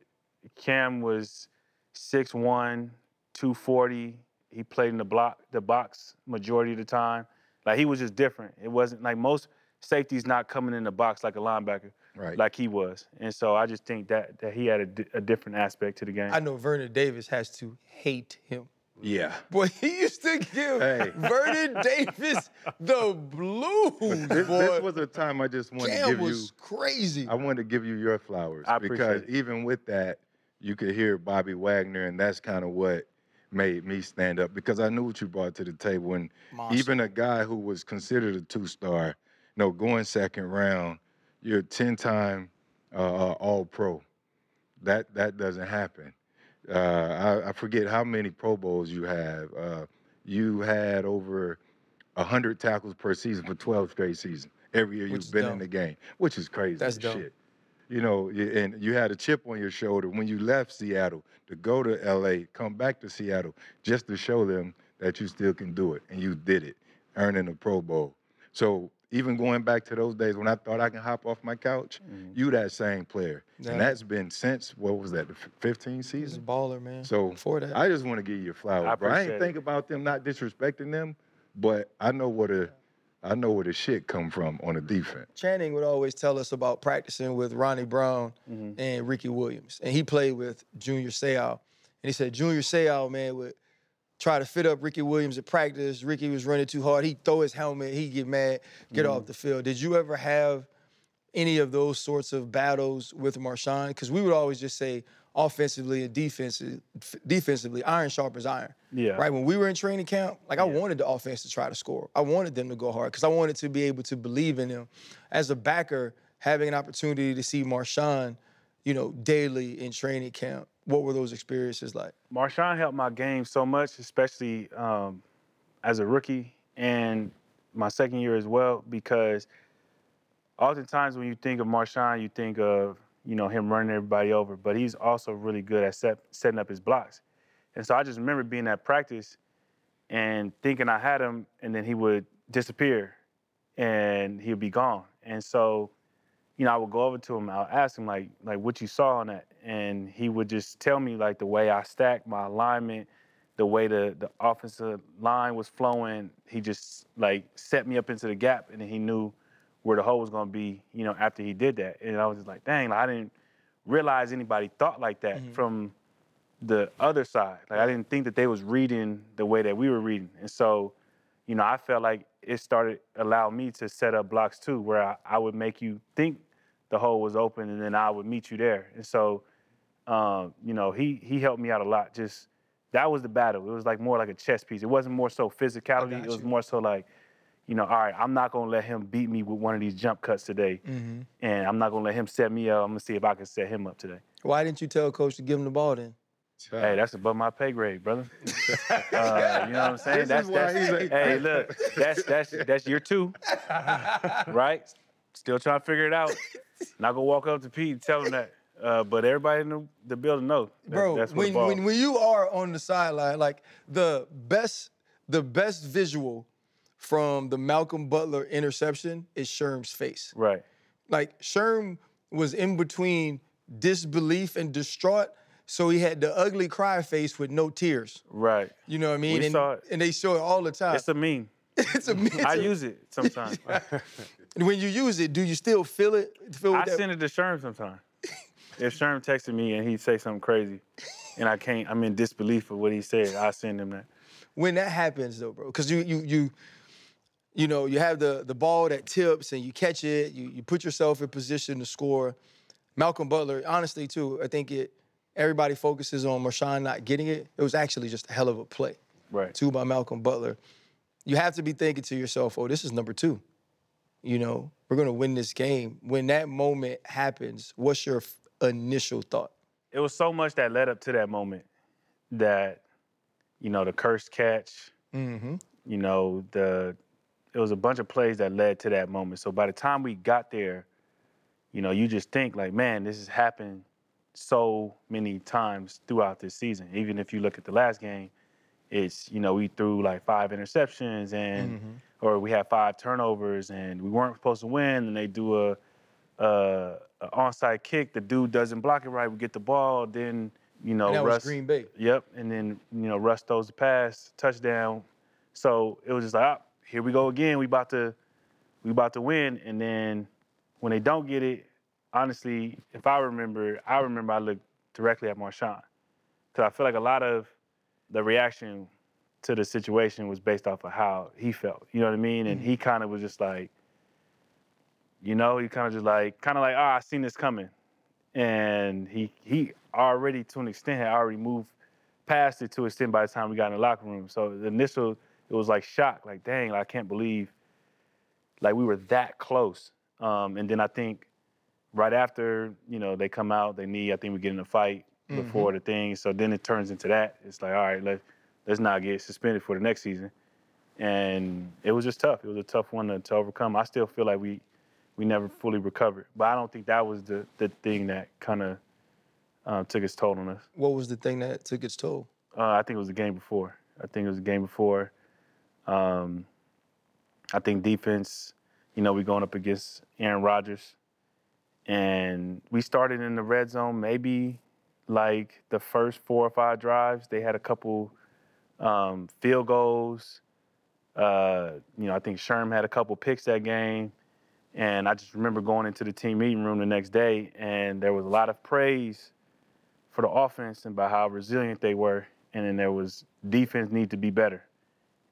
[SPEAKER 3] Kam was 6'1", 240. He played in the block, the box majority of the time. Like he was just different. It wasn't like most safeties not coming in the box like a linebacker,
[SPEAKER 1] Right.
[SPEAKER 3] like he was. And so I just think that that he had a, a different aspect to the game.
[SPEAKER 2] I know Vernon Davis has to hate him.
[SPEAKER 1] Yeah.
[SPEAKER 2] Boy, he used to give
[SPEAKER 1] Hey.
[SPEAKER 2] Vernon Davis the blues,
[SPEAKER 1] This,
[SPEAKER 2] boy.
[SPEAKER 1] this was a time I just wanted to
[SPEAKER 2] Kam
[SPEAKER 1] give you.
[SPEAKER 2] was crazy.
[SPEAKER 1] I wanted to give you your flowers
[SPEAKER 3] I appreciate
[SPEAKER 1] because
[SPEAKER 3] it.
[SPEAKER 1] even with that, you could hear Bobby Wagner, and that's kind of what made me stand up because I knew what you brought to the table. And
[SPEAKER 2] Monster.
[SPEAKER 1] even a guy who was considered a two-star, you know, going second round, you're a ten-time uh, uh, All-Pro. That that doesn't happen. Uh, I, I forget how many Pro Bowls you have. Uh, you had over hundred tackles per season for 12 straight seasons. Every year
[SPEAKER 2] Which
[SPEAKER 1] you've been
[SPEAKER 2] dumb.
[SPEAKER 1] in the game, which is crazy.
[SPEAKER 2] That's dumb.
[SPEAKER 1] shit. You know, and you had a chip on your shoulder when you left Seattle to go to LA, come back to Seattle, just to show them that you still can do it, and you did it, earning a Pro Bowl. So even going back to those days when I thought I can hop off my couch, you that same player,
[SPEAKER 2] Yeah.
[SPEAKER 1] and that's been since what was that, the 15
[SPEAKER 2] He's a baller, man.
[SPEAKER 1] So
[SPEAKER 2] before that,
[SPEAKER 1] I just want to give you flowers,
[SPEAKER 3] I
[SPEAKER 1] bro. I ain't
[SPEAKER 3] appreciate
[SPEAKER 1] think about them not disrespecting them, but I know where the I know where the shit come from on the defense.
[SPEAKER 2] Channing would always tell us about practicing with Ronnie Brown
[SPEAKER 3] Mm-hmm.
[SPEAKER 2] and Ricky Williams. And he played with Junior Seau. And he said Junior Seau, man, would try to fit up Ricky Williams at practice. Ricky was running too hard. He'd throw his helmet, he'd get mad, get
[SPEAKER 3] Mm-hmm.
[SPEAKER 2] off the field. Did you ever have any of those sorts of battles with Marshawn? Because we would always just say offensively and defensively, defensively, iron sharpens iron.
[SPEAKER 3] Yeah.
[SPEAKER 2] Right. When we were in training camp, like I wanted the offense to try to score. I wanted them to go hard because I wanted to be able to believe in them. As a backer, having an opportunity to see Marshawn, you know, daily in training camp, what were those experiences like?
[SPEAKER 3] Marshawn helped my game so much, especially um, as a rookie and my second year as well, because oftentimes when you think of Marshawn, you think of you know him running everybody over, but he's also really good at set, setting up his blocks. And so I just remember being at practice and thinking I had him, and then he would disappear, and he'd be gone. And so, you know, I would go over to him, I'll ask him like, like what you saw on that, and he would just tell me like the way I stacked my alignment, the way the the offensive line was flowing. He just like set me up into the gap, and then he knew where the hole was gonna be, you know, after he did that. And I was just like, dang, I didn't realize anybody thought like that mm-hmm. from the other side. Like I didn't think that they was reading the way that we were reading. And so, you know, I felt like it started allow me to set up blocks too, where I, I would make you think the hole was open and then I would meet you there. And so, um, you know, he he helped me out a lot. Just that was the battle. It was like more like a chess piece. It wasn't more so physicality. It was
[SPEAKER 2] you.
[SPEAKER 3] more so like, you know, all right, I'm not gonna let him beat me with one of these jump cuts today,
[SPEAKER 2] Mm-hmm.
[SPEAKER 3] and I'm not gonna let him set me up. I'm gonna see if I can set him up today.
[SPEAKER 2] Why didn't you tell coach to give him the ball then?
[SPEAKER 3] Hey, that's above my pay grade, brother. Uh, you know what I'm saying?
[SPEAKER 1] This
[SPEAKER 3] that's
[SPEAKER 1] why
[SPEAKER 3] that's.
[SPEAKER 1] he's a-
[SPEAKER 3] hey, look, that's that's that's year two, right? Still trying to figure it out. Not gonna walk up to Pete and tell him that. Uh, but everybody in the, the building know. that-
[SPEAKER 2] Bro,
[SPEAKER 3] that's what
[SPEAKER 2] when, when when you are on the sideline, like the best the best visual from the Malcolm Butler interception is Sherm's face.
[SPEAKER 3] right.
[SPEAKER 2] Like Sherm was in between disbelief and distraught, so he had the ugly cry face with no tears.
[SPEAKER 3] Right.
[SPEAKER 2] You know what I mean?
[SPEAKER 3] We
[SPEAKER 2] and,
[SPEAKER 3] saw it.
[SPEAKER 2] and they show it all the time.
[SPEAKER 3] It's a meme.
[SPEAKER 2] it's a, it's
[SPEAKER 3] I use it sometimes.
[SPEAKER 2] And when you use it, do you still feel it? Feel
[SPEAKER 3] I
[SPEAKER 2] that?
[SPEAKER 3] send it to Sherm sometimes. If Sherm texted me and he say something crazy, and I can't, I'm in disbelief of what he said. I send him that.
[SPEAKER 2] when that happens though, bro, because you you you you know you have the the ball that tips and you catch it, you you put yourself in position to score. Malcolm Butler, honestly too, I think it. Everybody focuses on Marshawn not getting it. It was actually just a hell of a play,
[SPEAKER 3] Right.
[SPEAKER 2] two by Malcolm Butler. You have to be thinking to yourself, "Oh, this is number two. You know, we're gonna win this game." When that moment happens, what's your initial thought?
[SPEAKER 3] it was so much that led up to that moment that you know the cursed catch
[SPEAKER 2] Mm-hmm.
[SPEAKER 3] you know the it was a bunch of plays that led to that moment so by the time we got there you know you just think like man this has happened so many times throughout this season even if you look at the last game it's you know we threw like five interceptions and or we had five turnovers and we weren't supposed to win and they do a uh, an onside kick. The dude doesn't block it right. We get the ball. Then you know
[SPEAKER 2] And that was Green Bay.
[SPEAKER 3] Yep. And then you know Russ throws the pass, touchdown. So it was just like, ah, here we go again. We about to we about to win. And then when they don't get it, honestly, if I remember, I remember I looked directly at Marshawn because I feel like a lot of the reaction to the situation was based off of how he felt. You know what I mean? And he kind of was just like, you know, he kind of just like, kind of like, ah, I seen this coming, and he he already to an extent had already moved past it to an extent by the time we got in the locker room. So the initial, it was like shock, like dang, I can't believe, like we were that close. Um, and then I think right after, you know, they come out, they knee, I think we get in a fight, before the thing. So then it turns into that. It's like, all right, let let's not get suspended for the next season. And it was just tough. It was a tough one to, to overcome. I still feel like we we never fully recovered, but I don't think that was the the thing that kind of uh, took its toll on us.
[SPEAKER 2] What was the thing that took its toll?
[SPEAKER 3] Uh, I think it was the game before. I think it was the game before. Um, I think defense, you know, we're going up against Aaron Rodgers. And we started in the red zone maybe like the first four or five drives. They had a couple um, field goals. Uh, you know, I think Sherm had a couple picks that game. And I just remember going into the team meeting room the next day, and there was a lot of praise for the offense and by how resilient they were. And then there was defense need to be better.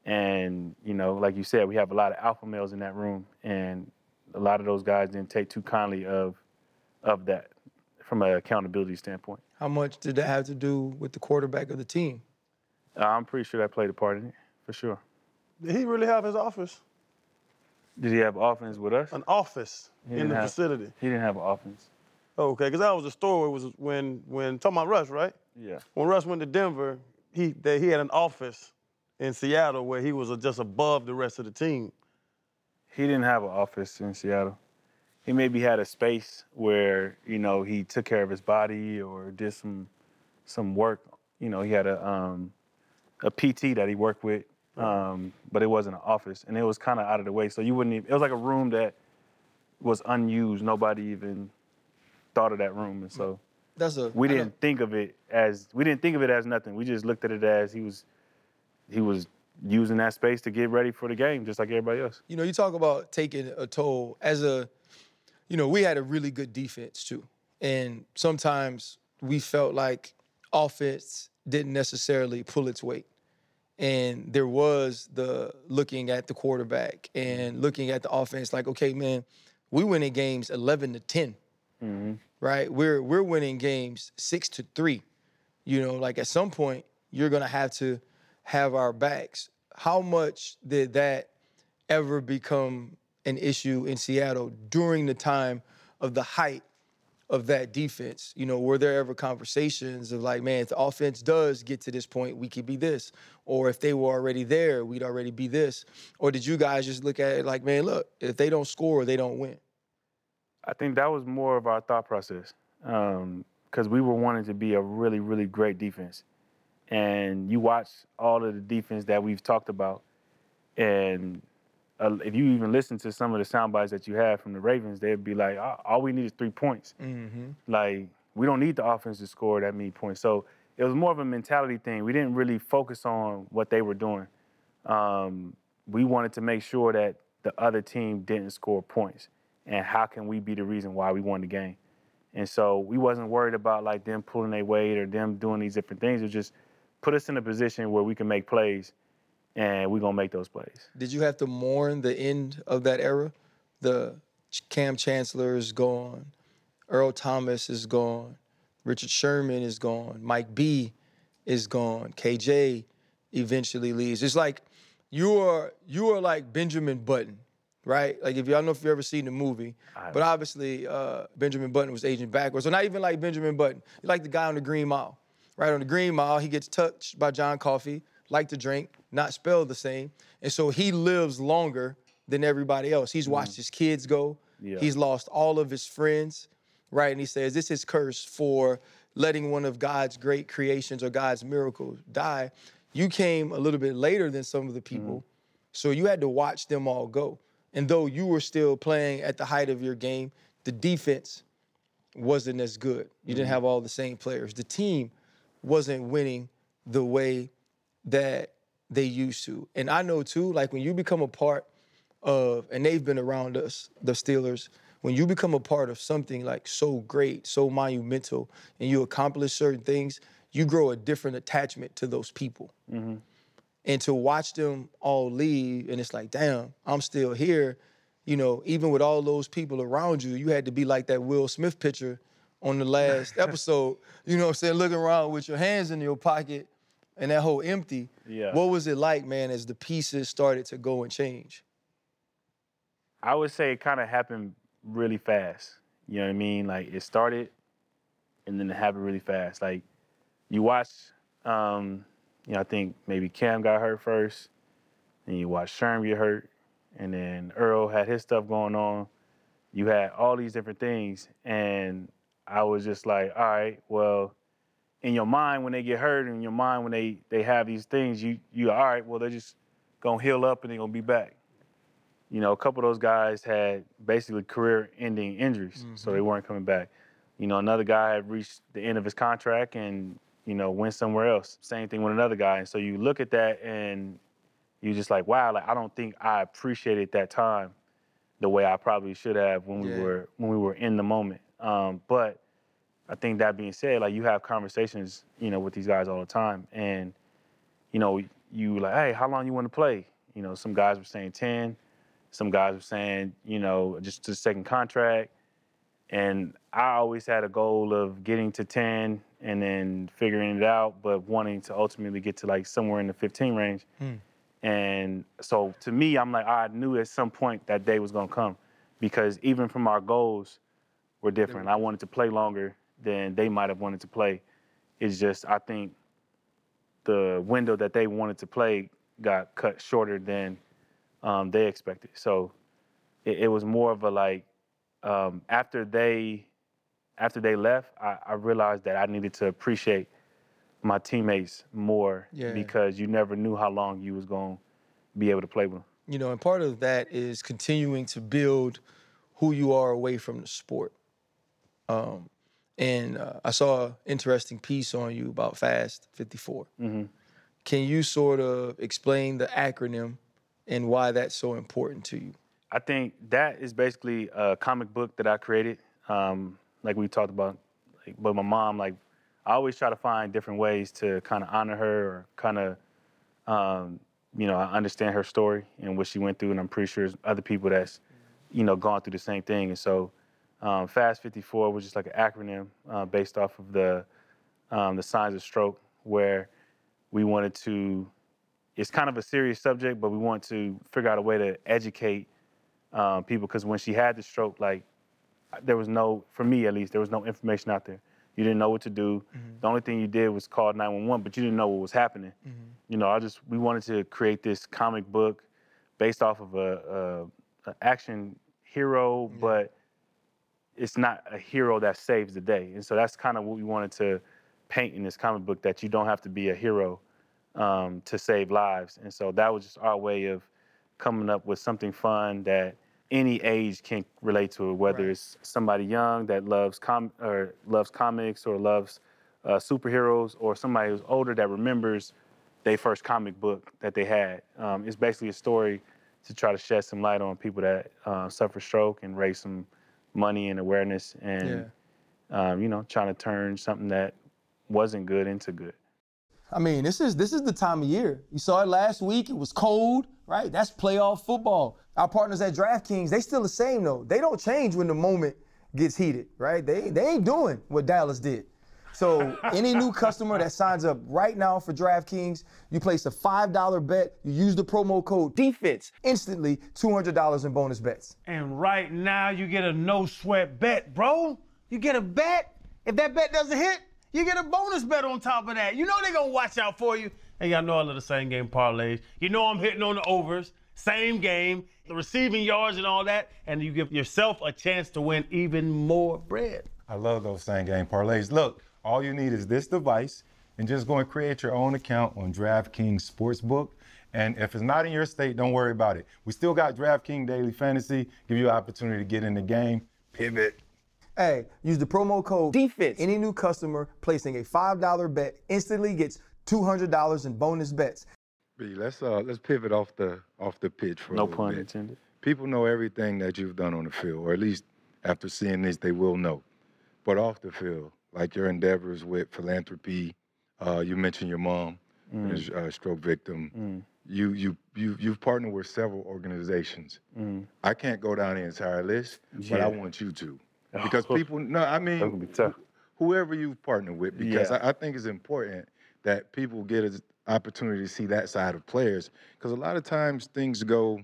[SPEAKER 3] And, you know, like you said, we have a lot of alpha males in that room. And a lot of those guys didn't take too kindly of of that from an accountability standpoint.
[SPEAKER 2] How much did that have to do with the quarterback of the team?
[SPEAKER 3] Uh, I'm pretty sure that played a part in it, for sure.
[SPEAKER 4] Did he really have his office?
[SPEAKER 3] Did he have offense with us?
[SPEAKER 4] An office
[SPEAKER 3] He
[SPEAKER 4] in
[SPEAKER 3] didn't
[SPEAKER 4] the
[SPEAKER 3] have-
[SPEAKER 4] facility?
[SPEAKER 3] He didn't have an offense.
[SPEAKER 4] Okay, because that was the story. Was when when talking about Russ, right?
[SPEAKER 3] Yeah.
[SPEAKER 4] When Russ went to Denver, he that he had an office in Seattle where he was just above the rest of the team.
[SPEAKER 3] He didn't have an office in Seattle. He maybe had a space where you know he took care of his body or did some some work. You know, he had a um, a PT that he worked with, um, but it wasn't an office, and it was kind of out of the way. So you wouldn't even. It was like a room that was unused. Nobody even thought of that room, and so
[SPEAKER 2] That's a
[SPEAKER 3] we
[SPEAKER 2] I
[SPEAKER 3] didn't think of it as we didn't think of it as nothing. We just looked at it as he was he was using that space to get ready for the game, just like everybody else.
[SPEAKER 2] you know, you talk about taking a toll as a, you know, we had a really good defense too. And sometimes we felt like offense didn't necessarily pull its weight. And there was the looking at the quarterback and looking at the offense like, okay, man, we winning games 11 to 10, mm-hmm. right? We're, we're winning games six to three. You know, like at some point, you're going to have to have our backs. How much did that ever become an issue in Seattle during the time of the height of that defense? You know, were there ever conversations of like, man, if the offense does get to this point, we could be this, or if they were already there, we'd already be this, or did you guys just look at it like, man, look, if they don't score, they don't win?
[SPEAKER 3] I think that was more of our thought process um, because we were wanting to be a really, really great defense. And you watch all of the defense that we've talked about, and uh, if you even listen to some of the sound bites that you have from the Ravens, they'd be like, "All- "All we need is three points. Like we don't need the offense to score that many points." So it was more of a mentality thing. We didn't really focus on what they were doing. Um, we wanted to make sure that the other team didn't score points, and how can we be the reason why we won the game? And so we wasn't worried about like them pulling their weight or them doing these different things. It was just put us in a position where we can make plays, and we're gonna make those plays.
[SPEAKER 2] Did you have to mourn the end of that era? The Kam Chancellor is gone, Earl Thomas is gone, Richard Sherman is gone, Mike B is gone, KJ eventually leaves. It's like you are you are like Benjamin Button, right? Like if y'all know if you ever seen the movie, but obviously uh, Benjamin Button was aging backwards. So not even like Benjamin Button. You're like the guy on the Green Mile, right? On the Green Mile, he gets touched by John Coffey, like to drink, not spelled the same, and so he lives longer than everybody else. He's mm-hmm. watched his kids go.
[SPEAKER 3] Yeah.
[SPEAKER 2] He's lost all of his friends, right? And he says this is curse for letting one of God's great creations or God's miracles die. You came a little bit later than some of the mm-hmm. people, so you had to watch them all go. And though you were still playing at the height of your game, the defense wasn't as good. You didn't mm-hmm. have all the same players. The team wasn't winning the way that they used to. And I know too, like when you become a part of, and they've been around us, the Steelers, when you become a part of something like so great, so monumental, and you accomplish certain things, you grow a different attachment to those people. Mm-hmm. And to watch them all leave, and it's like, damn, I'm still here. You know, even with all those people around you, you had to be like that Will Smith picture on the last episode. You know what I'm saying? Looking around with your hands in your pocket and that whole empty.
[SPEAKER 3] Yeah.
[SPEAKER 2] What was it like, man, as the pieces started to go and change?
[SPEAKER 3] I would say it kind of happened really fast. You know what I mean? Like it started and then it happened really fast. Like you watch, um, you know, I think maybe Kam got hurt first, and you watch Sherm get hurt, and then Earl had his stuff going on. You had all these different things, and I was just like, all right, well, in your mind when they get hurt, in your mind when they they have these things, you you all right, well they're just gonna heal up and they're gonna be back. You know, a couple of those guys had basically career-ending injuries, so they weren't coming back. You know, another guy had reached the end of his contract and you know went somewhere else. Same thing with another guy, and so you look at that and you just like, wow, like I don't think I appreciated that time the way I probably should have when we
[SPEAKER 2] Yeah.
[SPEAKER 3] were when we were in the moment. Um, but I think that being said, like you have conversations, you know, with these guys all the time, and you know, you like, hey, how long you want to play? You know, some guys were saying ten, some guys were saying, you know, just to second contract, and I always had a goal of getting to ten and then figuring it out, but wanting to ultimately get to like somewhere in the fifteen range. Hmm. And so to me, I'm like, I knew at some point that day was gonna come, because even from our goals were different. I wanted to play longer than they might have wanted to play. It's just I think the window that they wanted to play got cut shorter than um, they expected. So it, it was more of a like um, after they after they left, I, I realized that I needed to appreciate my teammates more
[SPEAKER 2] Yeah.
[SPEAKER 3] because you never knew how long you was going to be able to play with them.
[SPEAKER 2] You know, and part of that is continuing to build who you are away from the sport. Um, and uh, I saw an interesting piece on you about Fast 54. Can you sort of explain the acronym and why that's so important to you?
[SPEAKER 3] I think that is basically a comic book that I created. Um, like we talked about, like, but my mom, like, I always try to find different ways to kind of honor her or kind of, um, you know, I understand her story and what she went through, and I'm pretty sure there's other people that's, you know, gone through the same thing. And so, um, Fast 54 was just like an acronym uh, based off of the um, the signs of stroke, where we wanted to. It's kind of a serious subject, but we want to figure out a way to educate um, people because when she had the stroke, like there was no, for me at least, there was no information out there. You didn't know what to do. The only thing you did was call 911, but you didn't know what was happening. You know, I just we wanted to create this comic book based off of a, a, a action hero, but it's not a hero that saves the day. And so that's kind of what we wanted to paint in this comic book that you don't have to be a hero um, to save lives. And so that was just our way of coming up with something fun that any age can relate to it, whether
[SPEAKER 2] Right.
[SPEAKER 3] it's somebody young that loves com or loves comics or loves uh, superheroes, or somebody who's older that remembers their first comic book that they had. Um, it's basically a story to try to shed some light on people that uh, suffer stroke and raise some money and awareness, and um, you know, trying to turn something that wasn't good into good.
[SPEAKER 2] I mean, this is this is the time of year. You saw it last week. It was cold, right? That's playoff football. Our partners at DraftKings, they still the same though. They don't change when the moment gets heated, right? They they ain't doing what Dallas did. So any new customer that signs up right now for DraftKings, you place a $5 bet, you use the promo code DEFENSE, instantly $200 in bonus bets.
[SPEAKER 7] And right now, you get a no sweat bet, bro. You get a bet. If that bet doesn't hit, you get a bonus bet on top of that. You know they're gonna watch out for you. Hey, y'all know I love the same game parlays. You know I'm hitting on the overs, same game, the receiving yards and all that, and you give yourself a chance to win even more bread.
[SPEAKER 1] I love those same game parlays. Look, all you need is this device and just go and create your own account on DraftKings Sportsbook. And if it's not in your state, don't worry about it. We still got DraftKings Daily Fantasy, give you an opportunity to get in the game. Pivot.
[SPEAKER 2] Hey, use the promo code DEFENSE. Any new customer placing a $5 bet instantly gets $200 in bonus bets.
[SPEAKER 1] B, let's uh let's pivot off the off the pitch for a
[SPEAKER 3] No
[SPEAKER 1] little
[SPEAKER 3] pun
[SPEAKER 1] bit.
[SPEAKER 3] intended.
[SPEAKER 1] People know everything that you've done on the field, or at least after seeing this, they will know. But off the field, like your endeavors with philanthropy, uh, you mentioned your mom,
[SPEAKER 3] Mm.
[SPEAKER 1] is a stroke victim. You you you you've partnered with several organizations. I can't go down the entire list, but I want you to, because people. No, I mean, whoever you've partnered with, because
[SPEAKER 3] Yeah.
[SPEAKER 1] I, I think it's important that people get an opportunity to see that side of players, because a lot of times things go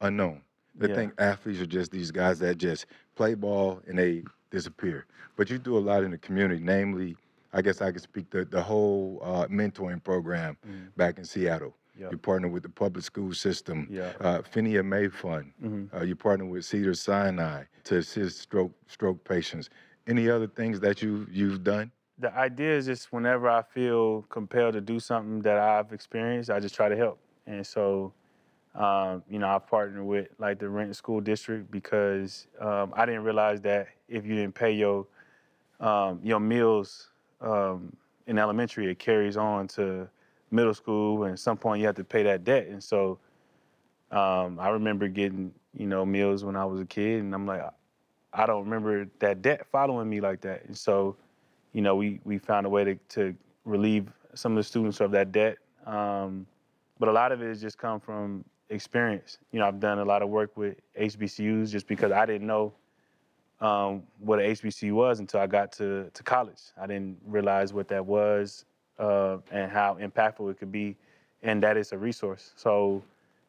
[SPEAKER 1] unknown. They
[SPEAKER 3] Yeah.
[SPEAKER 1] think athletes are just these guys that just play ball and they disappear. But you do a lot in the community, namely, I guess I could speak the the whole uh, mentoring program back in Seattle.
[SPEAKER 3] Yep.
[SPEAKER 1] You partner with the public school system,
[SPEAKER 3] Yeah.
[SPEAKER 1] uh, Phenia Mae Fund. Uh, you partner with Cedar Sinai to assist stroke stroke patients. Any other things that you you've done?
[SPEAKER 3] the idea is just whenever I feel compelled to do something that I've experienced, I just try to help. And so, um, you know, I partnered with like the Renton School District because um, I didn't realize that if you didn't pay your um, your meals um, in elementary, it carries on to middle school, and at some point you have to pay that debt. And so, um, I remember getting you know meals when I was a kid, and I'm like, I don't remember that debt following me like that. And so, you know, we we found a way to, to relieve some of the students of that debt. Um, but a lot of it has just come from experience. You know, I've done a lot of work with HBCUs just because I didn't know um, what an HBCU was until I got to, to college. I didn't realize what that was uh, and how impactful it could be, and that it's a resource. So,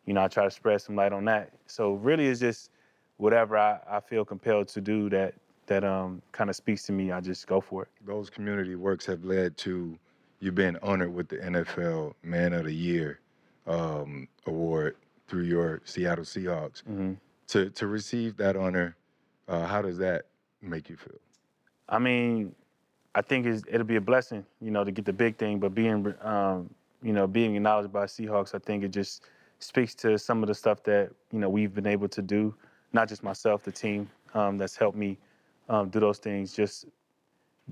[SPEAKER 3] you know, I try to spread some light on that. So really, it's just whatever I, I feel compelled to do that that um, kind of speaks to me. I just go for it.
[SPEAKER 1] Those community works have led to you being honored with the NFL Man of the Year um, award through your Seattle Seahawks. To to receive that honor, uh, how does that make you feel?
[SPEAKER 3] I mean, I think it'll be a blessing, you know, to get the big thing. But being, um, you know, being acknowledged by Seahawks, I think it just speaks to some of the stuff that you know we've been able to do. Not just myself, the team um, that's helped me um, do those things. Just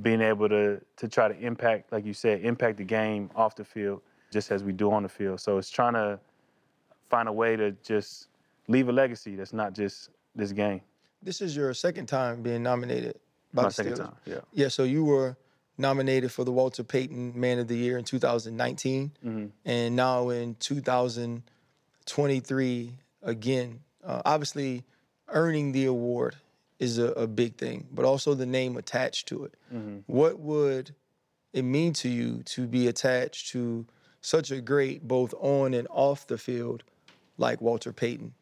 [SPEAKER 3] being able to to try to impact, like you said, impact the game off the field, just as we do on the field. So it's trying to find a way to just leave a legacy that's not just this game.
[SPEAKER 2] This is your second time being nominated by
[SPEAKER 3] My
[SPEAKER 2] the
[SPEAKER 3] second
[SPEAKER 2] Steelers.
[SPEAKER 3] time, yeah.
[SPEAKER 2] Yeah, so you were nominated for the Walter Payton Man of the Year in 2019,
[SPEAKER 3] Mm-hmm.
[SPEAKER 2] and now in 2023 again. Uh, obviously, earning the award is a, a big thing, but also the name attached to it.
[SPEAKER 3] Mm-hmm.
[SPEAKER 2] What would it mean to you to be attached to such a great, both on and off the field, like Walter Payton?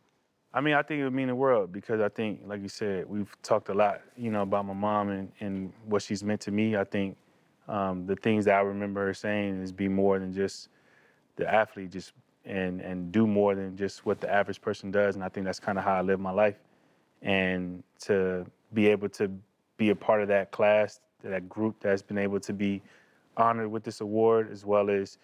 [SPEAKER 3] I mean, I think it would mean the world because I think, like you said, we've talked a lot, you know, about my mom and, and what she's meant to me. I think um, the things that I remember her saying is be more than just the athlete, just and and do more than just what the average person does. And I think that's kind of how I live my life. And to be able to be a part of that class, that group that's been able to be honored with this award, as well as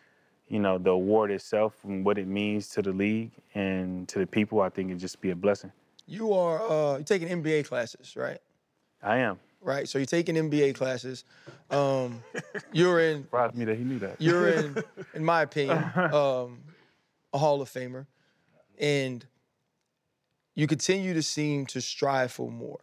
[SPEAKER 3] you know, the award itself and what it means to the league and to the people, I think it'd just be a blessing.
[SPEAKER 2] You are uh, you're taking MBA classes, right?
[SPEAKER 3] I am.
[SPEAKER 2] right? So you're taking MBA classes. Um, you're in,
[SPEAKER 3] Surprised me that he knew that.
[SPEAKER 2] you're in, in my opinion, um, a Hall of Famer, and you continue to seem to strive for more,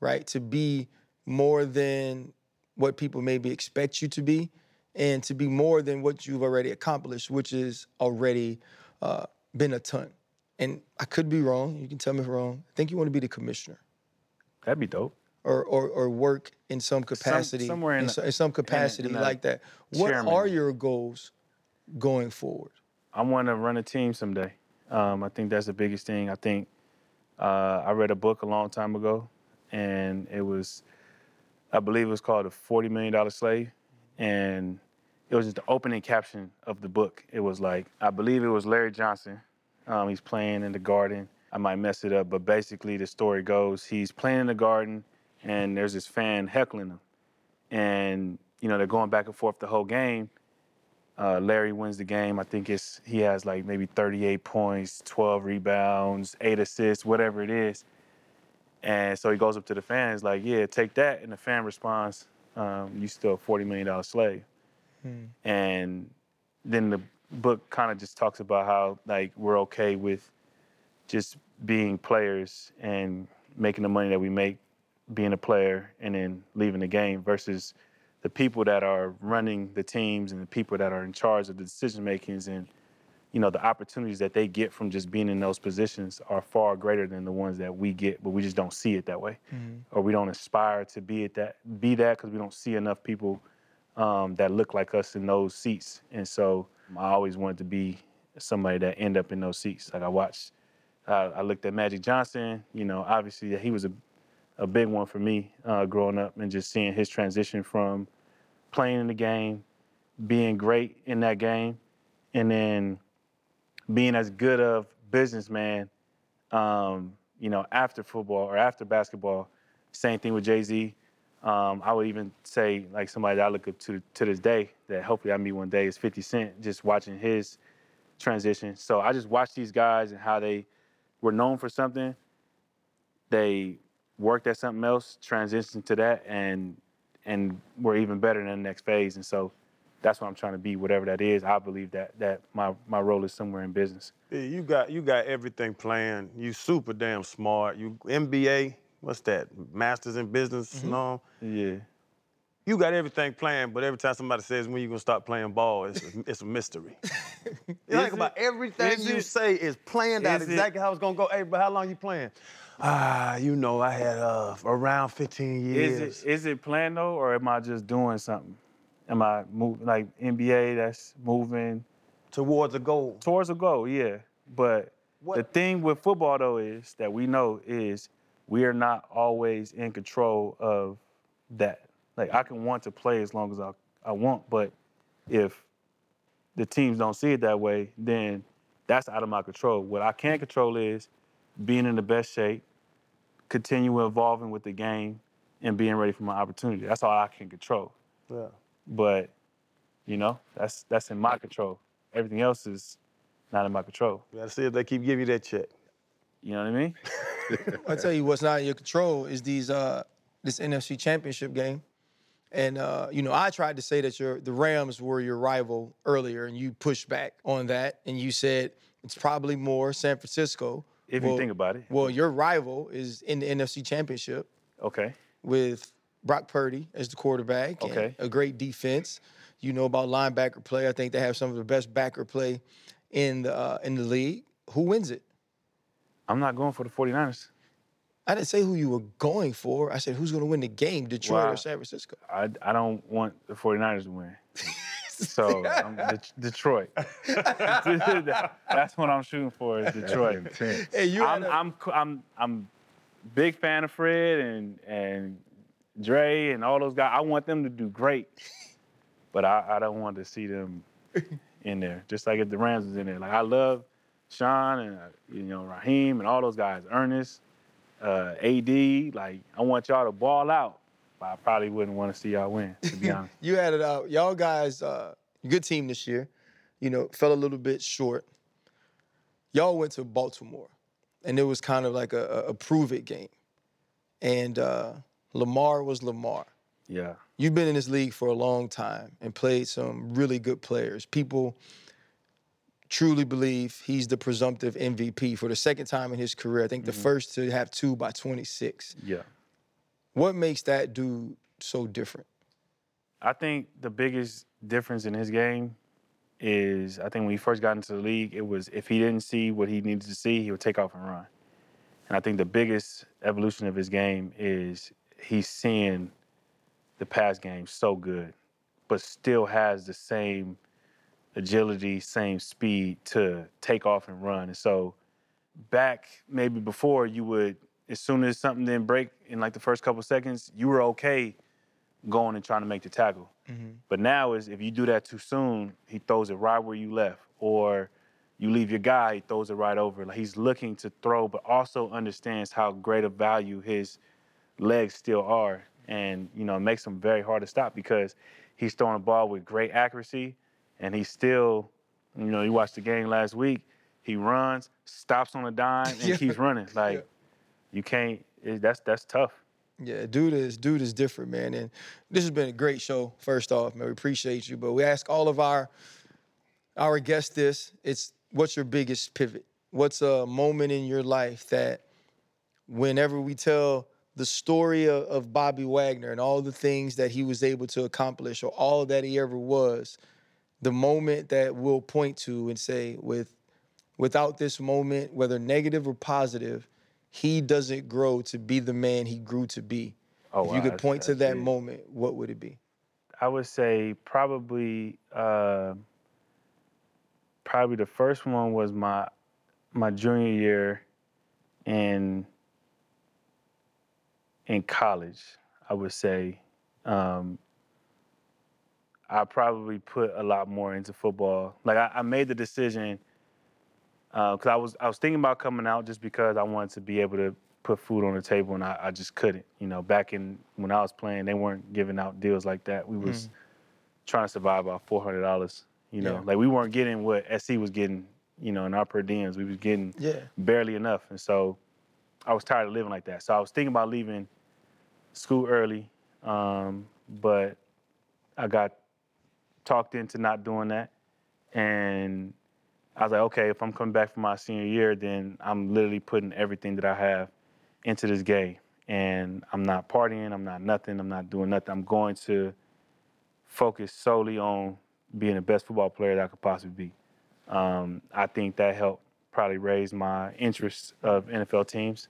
[SPEAKER 2] right? To be more than what people maybe expect you to be, and to be more than what you've already accomplished, which is already uh, been a ton. And I could be wrong. You can tell me if I'm wrong. I think you want to be the commissioner
[SPEAKER 3] That'd be dope.
[SPEAKER 2] or, or, or work in some capacity,
[SPEAKER 3] somewhere in
[SPEAKER 2] in,
[SPEAKER 3] the-
[SPEAKER 2] so- in some capacity
[SPEAKER 3] in a
[SPEAKER 2] like that. What
[SPEAKER 3] chairman.
[SPEAKER 2] are your goals going forward?
[SPEAKER 3] I want to run a team someday. Um, I think that's the biggest thing. I think uh, I read a book a long time ago, and it was, I believe it was called "A Forty Million Dollar Slave," and it was just the opening caption of the book. It was like, I believe it was Larry Johnson. Um, he's playing in the garden. I might mess it up, but basically the story goes he's playing in the garden, and there's this fan heckling him, and you know they're going back and forth the whole game. Uh, Larry wins the game. I think it's he has like maybe 38 points, 12 rebounds, eight assists, whatever it is. And so he goes up to the fan, he's like, "Yeah, take that." And the fan responds, um, "You still a 40 million dollar slave." And then the book kind of just talks about how like we're okay with just being players and making the money that we make, being a player, and then leaving the game versus the people that are running the teams and the people that are in charge of the decision makings and you know the opportunities that they get from just being in those positions are far greater than the ones that we get but we just don't see it that way. Or we don't aspire to be at that be that because we don't see enough people um, that look like us in those seats. And so i always wanted to be somebody that end up in those seats. Like i watched uh, i looked at magic johnson you know obviously he was a a big one for me uh, growing up and just seeing his transition from playing in the game, being great in that game, and then being as good of businessman, um, you know, after football or after basketball. Same thing with Jay Z. Um, I would even say like somebody that I look up to to this day that hopefully I meet one day is 50 Cent. Just watching his transition. So I just watch these guys and how they were known for something. They worked at something else, transitioned to that, and and were even better in the next phase. And so that's what I'm trying to be, whatever that is. I believe that that my my role is somewhere in business.
[SPEAKER 4] Yeah, you got you got everything planned. You super damn smart. You MBA, what's that? Masters in business and all.
[SPEAKER 3] Yeah.
[SPEAKER 4] You got everything planned, but every time somebody says when you gonna stop playing ball, it's a, it's a mystery. you think
[SPEAKER 3] Is
[SPEAKER 4] about everything
[SPEAKER 3] Is
[SPEAKER 4] you
[SPEAKER 3] it?
[SPEAKER 4] say is planned out
[SPEAKER 3] Is it?
[SPEAKER 4] exactly how it's gonna go. Hey, but how long you playing? Ah, you know, I had uh, around 15 years.
[SPEAKER 3] Is it is it planned though, or am I just doing something? Am I moving like NBA? That's moving
[SPEAKER 4] towards a goal.
[SPEAKER 3] towards a goal, yeah. But the thing with football though is that we know is we are not always in control of that. Like I can want to play as long as I, I want, but if the teams don't see it that way, then that's out of my control. What I can control is being in the best shape, continuing evolving with the game, and being ready for my opportunity. That's all I can control.
[SPEAKER 4] Yeah.
[SPEAKER 3] But you know, that's that's in my control. Everything else is not in my control.
[SPEAKER 4] You gotta see if they keep giving you that check.
[SPEAKER 3] You know what I mean?
[SPEAKER 2] I tell you what's not in your control is these uh this NFC Championship game. And uh, you know, I tried to say that your the Rams were your rival earlier, and you pushed back on that, and you said it's probably more San Francisco.
[SPEAKER 3] If
[SPEAKER 2] Well-
[SPEAKER 3] you think about it.
[SPEAKER 2] Well, your rival is in the NFC Championship
[SPEAKER 3] Okay.
[SPEAKER 2] with Brock Purdy as the quarterback. and
[SPEAKER 3] Okay.
[SPEAKER 2] a great defense. You know about linebacker play. I think they have some of the best backer play in the uh, in the league. Who wins it?
[SPEAKER 3] I'm not going for the 49ers.
[SPEAKER 2] I didn't say who you were going for. I said who's going to win the game, Detroit
[SPEAKER 3] Wow.
[SPEAKER 2] or San Francisco.
[SPEAKER 3] I, I don't want the 49ers to win. So I'm Det- Detroit. That's what I'm shooting for is Detroit.
[SPEAKER 2] Hey, you
[SPEAKER 3] I'm,
[SPEAKER 2] had a-
[SPEAKER 3] I'm c- I'm I'm big fan of Fred and and Dre and all those guys. I want them to do great, but I, I don't want to see them in there. Just like if the Rams was in there. Like I love Sean and uh, you know Raheem and all those guys. Ernest, uh, AD. Like I want y'all to ball out, but I probably wouldn't want to see y'all win. To be honest.
[SPEAKER 2] you had it out. Y'all guys, uh, good team this year. You know, fell a little bit short. Y'all went to Baltimore, and it was kind of like a, a, a prove it game. And uh, Lamar was Lamar.
[SPEAKER 3] Yeah.
[SPEAKER 2] You've been in this league for a long time and played some really good players. People truly believe he's the presumptive MVP for the second time in his career. I think the mm-hmm. first to have two by 26.
[SPEAKER 3] Yeah.
[SPEAKER 2] What makes that dude so different?
[SPEAKER 3] I think the biggest difference in his game is I think when he first got into the league, it was if he didn't see what he needed to see, he would take off and run. And I think the biggest evolution of his game is he's seeing the pass game so good, but still has the same agility, same speed to take off and run. And so back maybe before you would, as soon as something didn't break in like the first couple seconds, you were okay going and trying to make the tackle. Mm-hmm. But now is if you do that too soon, he throws it right where you left, or you leave your guy, he throws it right over. Like he's looking to throw, but also understands how great a value his legs still are, and you know it makes him very hard to stop because he's throwing the ball with great accuracy, and he's still, you know, you watched the game last week. He runs, stops on a dime, and
[SPEAKER 2] Yeah.
[SPEAKER 3] keeps running. Like you can't. It, that's that's tough.
[SPEAKER 2] Yeah, dude is dude is different, man. And this has been a great show. First off, man, we appreciate you. But we ask all of our our guests this: It's what's your biggest pivot? What's a moment in your life that, whenever we tell the story of, of Bobby Wagner and all the things that he was able to accomplish, or all that he ever was, the moment that we'll point to and say, with without this moment, whether negative or positive, he doesn't grow to be the man he grew to be.
[SPEAKER 3] Oh,
[SPEAKER 2] if
[SPEAKER 3] wow,
[SPEAKER 2] you could point to that moment, what would it be?
[SPEAKER 3] I would say probably uh, probably the first one was my my junior year in in college, I would say um, I probably put a lot more into football. Like I, I made the decision because I was I was thinking about coming out just because I wanted to be able to put food on the table, and I, I just couldn't. You know, back in when I was playing, they weren't giving out deals like that. We was trying to survive about four hundred dollars. You know,
[SPEAKER 2] Yeah.
[SPEAKER 3] like we weren't getting what SC was getting. You know, in our per diems, we was getting
[SPEAKER 2] Yeah.
[SPEAKER 3] barely enough, and so I was tired of living like that. So I was thinking about leaving school early, um, but I got talked into not doing that, and I was like, okay, if I'm coming back for my senior year, then I'm literally putting everything that I have into this game, and I'm not partying, I'm not nothing, I'm not doing nothing. I'm going to focus solely on being the best football player that I could possibly be. Um, I think that helped probably raise my interest of NFL teams.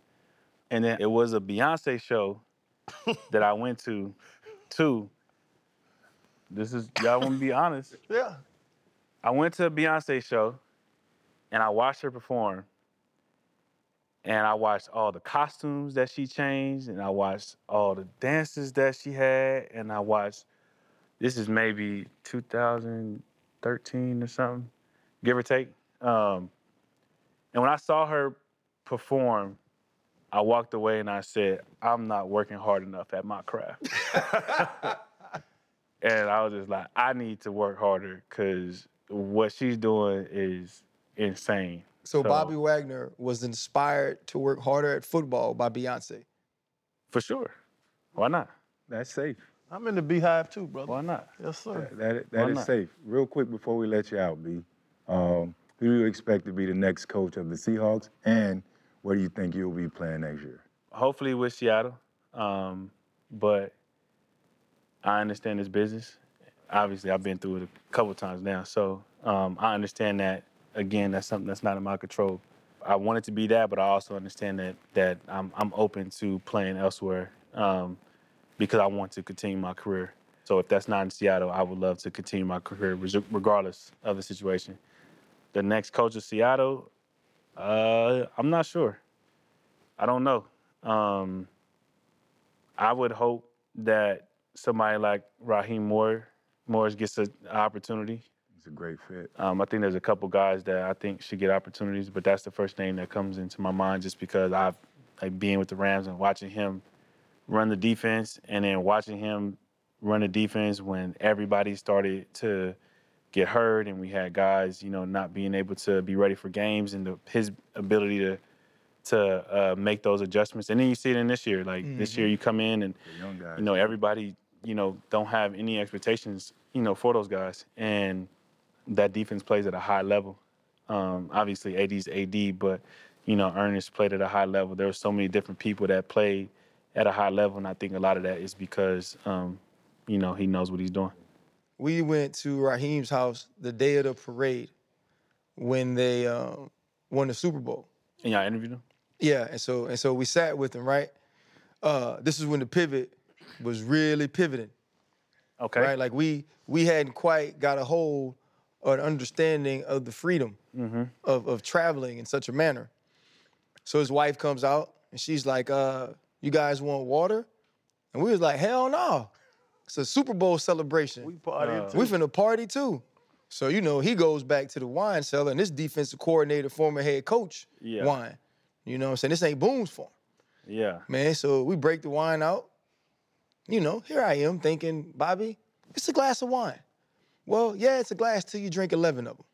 [SPEAKER 3] And then it was a Beyonce show that I went to, too. This is y'all want to be honest.
[SPEAKER 2] Yeah.
[SPEAKER 3] I went to a Beyonce show and I watched her perform. And I watched all the costumes that she changed, and I watched all the dances that she had, and I watched this is maybe 2013 or something, give or take. Um, and when I saw her perform, I walked away and I said, I'm not working hard enough at my craft. and I was just like, I need to work harder because what she's doing is insane.
[SPEAKER 2] So, Bobby Wagner was inspired to work harder at football by Beyonce.
[SPEAKER 3] For sure. Why not?
[SPEAKER 1] That's safe.
[SPEAKER 4] I'm in the beehive too, brother.
[SPEAKER 3] Why not?
[SPEAKER 4] Yes, sir.
[SPEAKER 1] That, that, that is
[SPEAKER 3] not?
[SPEAKER 1] safe. Real quick before we let you out, B, um, who do you expect to be the next coach of the Seahawks, and where do you think you'll be playing next year?
[SPEAKER 3] Hopefully with Seattle. Um, but I understand this business. Obviously, I've been through it a couple times now. So um, I understand that, again, that's something that's not in my control. I want it to be that, but I also understand that that I'm, I'm open to playing elsewhere um, because I want to continue my career. So if that's not in Seattle, I would love to continue my career regardless of the situation. The next coach of Seattle, uh, I'm not sure. I don't know. Um, I would hope that somebody like Raheem Moore, Morris gets an opportunity.
[SPEAKER 1] It's a great fit.
[SPEAKER 3] Um, I think there's a couple guys that I think should get opportunities, but that's the first name that comes into my mind just because I've like being with the Rams and watching him run the defense and then watching him run the defense when everybody started to get hurt and we had guys, you know, not being able to be ready for games and the, his ability to to uh, make those adjustments. And then you see it in this year. Like this year, you come in and you know everybody you know don't have any expectations you know for those guys. And that defense plays at a high level. Um, obviously ad's ad but you know ernest played at a high level. There were so many different people that played at a high level and i think a lot of that is because um, you know he knows what he's doing
[SPEAKER 2] We went to Raheem's house the day of the parade when they um, won the Super Bowl.
[SPEAKER 3] and y'all interviewed him
[SPEAKER 2] Yeah, and so and so we sat with him, right? Uh, this is when the pivot was really pivoting,
[SPEAKER 3] okay
[SPEAKER 2] right? Like we we hadn't quite got a hold or an understanding of the freedom of, of traveling in such a manner. So his wife comes out and she's like, uh, you guys want water? And we was like, hell no. It's a Super Bowl celebration.
[SPEAKER 4] We partying too.
[SPEAKER 2] We finna party too. So you know he goes back to the wine cellar, and this defensive coordinator, former head coach,
[SPEAKER 3] Yeah.
[SPEAKER 2] wine. You know what I'm saying? This ain't Boone's for him,
[SPEAKER 3] yeah
[SPEAKER 2] man. So we break the wine out. You know, here I am thinking, Bobby, it's a glass of wine. Well, yeah, it's a glass till you drink 11 of them.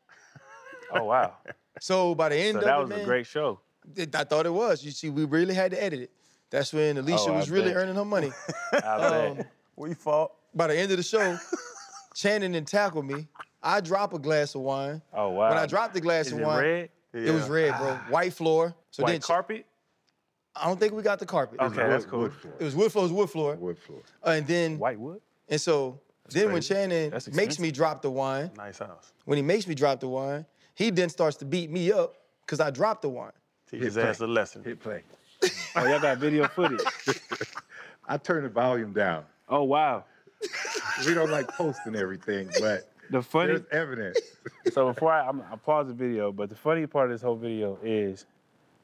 [SPEAKER 3] oh wow
[SPEAKER 2] So by the end
[SPEAKER 3] so
[SPEAKER 2] of
[SPEAKER 3] that
[SPEAKER 2] it,
[SPEAKER 3] was
[SPEAKER 2] man,
[SPEAKER 3] a great show
[SPEAKER 2] it- I thought it was. You see, we really had to edit it. That's when Alicia
[SPEAKER 3] Oh, I
[SPEAKER 2] was really earning her money.
[SPEAKER 3] I
[SPEAKER 2] um, bet.
[SPEAKER 4] We fought.
[SPEAKER 2] by the end of the show, Channing didn't tackle me. I drop a glass of wine.
[SPEAKER 3] oh wow
[SPEAKER 2] When I dropped the glass
[SPEAKER 3] is
[SPEAKER 2] of
[SPEAKER 3] it
[SPEAKER 2] wine,
[SPEAKER 3] red
[SPEAKER 2] it was red, bro. White floor. So
[SPEAKER 3] white
[SPEAKER 2] then
[SPEAKER 3] carpet
[SPEAKER 2] I don't think we got the carpet.
[SPEAKER 3] Okay,
[SPEAKER 1] Wood-
[SPEAKER 3] that's cool.
[SPEAKER 1] Wood floor.
[SPEAKER 2] It was wood floor, it was wood floor.
[SPEAKER 1] Wood floor.
[SPEAKER 2] Uh, and then
[SPEAKER 3] white wood
[SPEAKER 2] and so then when
[SPEAKER 3] crazy.
[SPEAKER 2] Channing
[SPEAKER 3] That's
[SPEAKER 2] makes me drop the wine,
[SPEAKER 4] Nice house.
[SPEAKER 2] when he makes me drop the wine, he then starts to beat me up because I dropped the wine.
[SPEAKER 4] Teach
[SPEAKER 1] Hit
[SPEAKER 4] his ass a lesson.
[SPEAKER 1] Hit play.
[SPEAKER 3] oh y'all got video footage
[SPEAKER 1] I turned the volume down.
[SPEAKER 3] Oh wow
[SPEAKER 1] We don't like posting everything, but
[SPEAKER 3] the funny
[SPEAKER 1] there's evidence.
[SPEAKER 3] So before I, I'm, I pause the video, but the funny part of this whole video is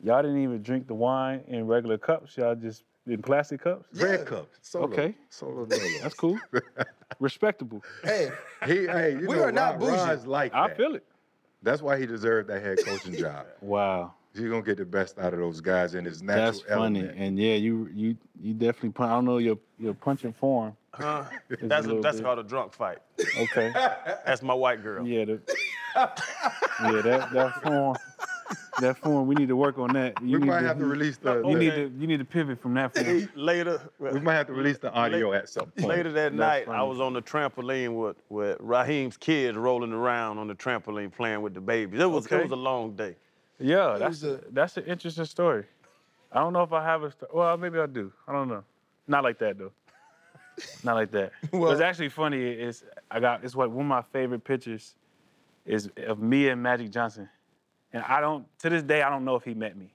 [SPEAKER 3] y'all didn't even drink the wine in regular cups. Y'all just In plastic cups?
[SPEAKER 1] Red cups. Solo.
[SPEAKER 3] Okay.
[SPEAKER 1] Solo Dolo.
[SPEAKER 3] That's cool. Respectable.
[SPEAKER 2] Hey,
[SPEAKER 1] He, hey, you
[SPEAKER 2] We
[SPEAKER 1] know,
[SPEAKER 2] are not
[SPEAKER 1] Rod-
[SPEAKER 2] bougie.
[SPEAKER 1] Rod's like
[SPEAKER 3] I
[SPEAKER 1] that.
[SPEAKER 3] feel it.
[SPEAKER 1] That's why he deserved that head coaching job.
[SPEAKER 3] Wow.
[SPEAKER 1] He's gonna get the best out of those guys in his natural
[SPEAKER 3] That's funny.
[SPEAKER 1] element.
[SPEAKER 3] And yeah, you you you definitely punch. I don't know your your punching form.
[SPEAKER 4] Huh? That's a,
[SPEAKER 3] little
[SPEAKER 4] that's
[SPEAKER 3] bit.
[SPEAKER 4] called a drunk fight.
[SPEAKER 3] Okay.
[SPEAKER 4] That's my white girl.
[SPEAKER 3] Yeah. The, yeah. That that form. That form. We need to work on that. You
[SPEAKER 1] we
[SPEAKER 3] need
[SPEAKER 1] might
[SPEAKER 3] to,
[SPEAKER 1] have to release the.
[SPEAKER 3] You
[SPEAKER 1] the-
[SPEAKER 3] need to you need to pivot from that form.
[SPEAKER 4] Later,
[SPEAKER 1] we might have to release the audio at some point.
[SPEAKER 4] later that
[SPEAKER 3] That's
[SPEAKER 4] night, I was on the trampoline with, with Raheem's kids rolling around on the trampoline playing with the babies. It was
[SPEAKER 3] Okay.
[SPEAKER 4] it was a long day.
[SPEAKER 3] Yeah, that's
[SPEAKER 2] a-
[SPEAKER 3] that's an interesting story. I don't know if I have a sto- well, maybe I do. I don't know. Not like that though. Not like that.
[SPEAKER 2] Well-
[SPEAKER 3] What's actually funny is I got it's what one of my favorite pictures is of me and Magic Johnson, and I don't to this day I don't know if he met me.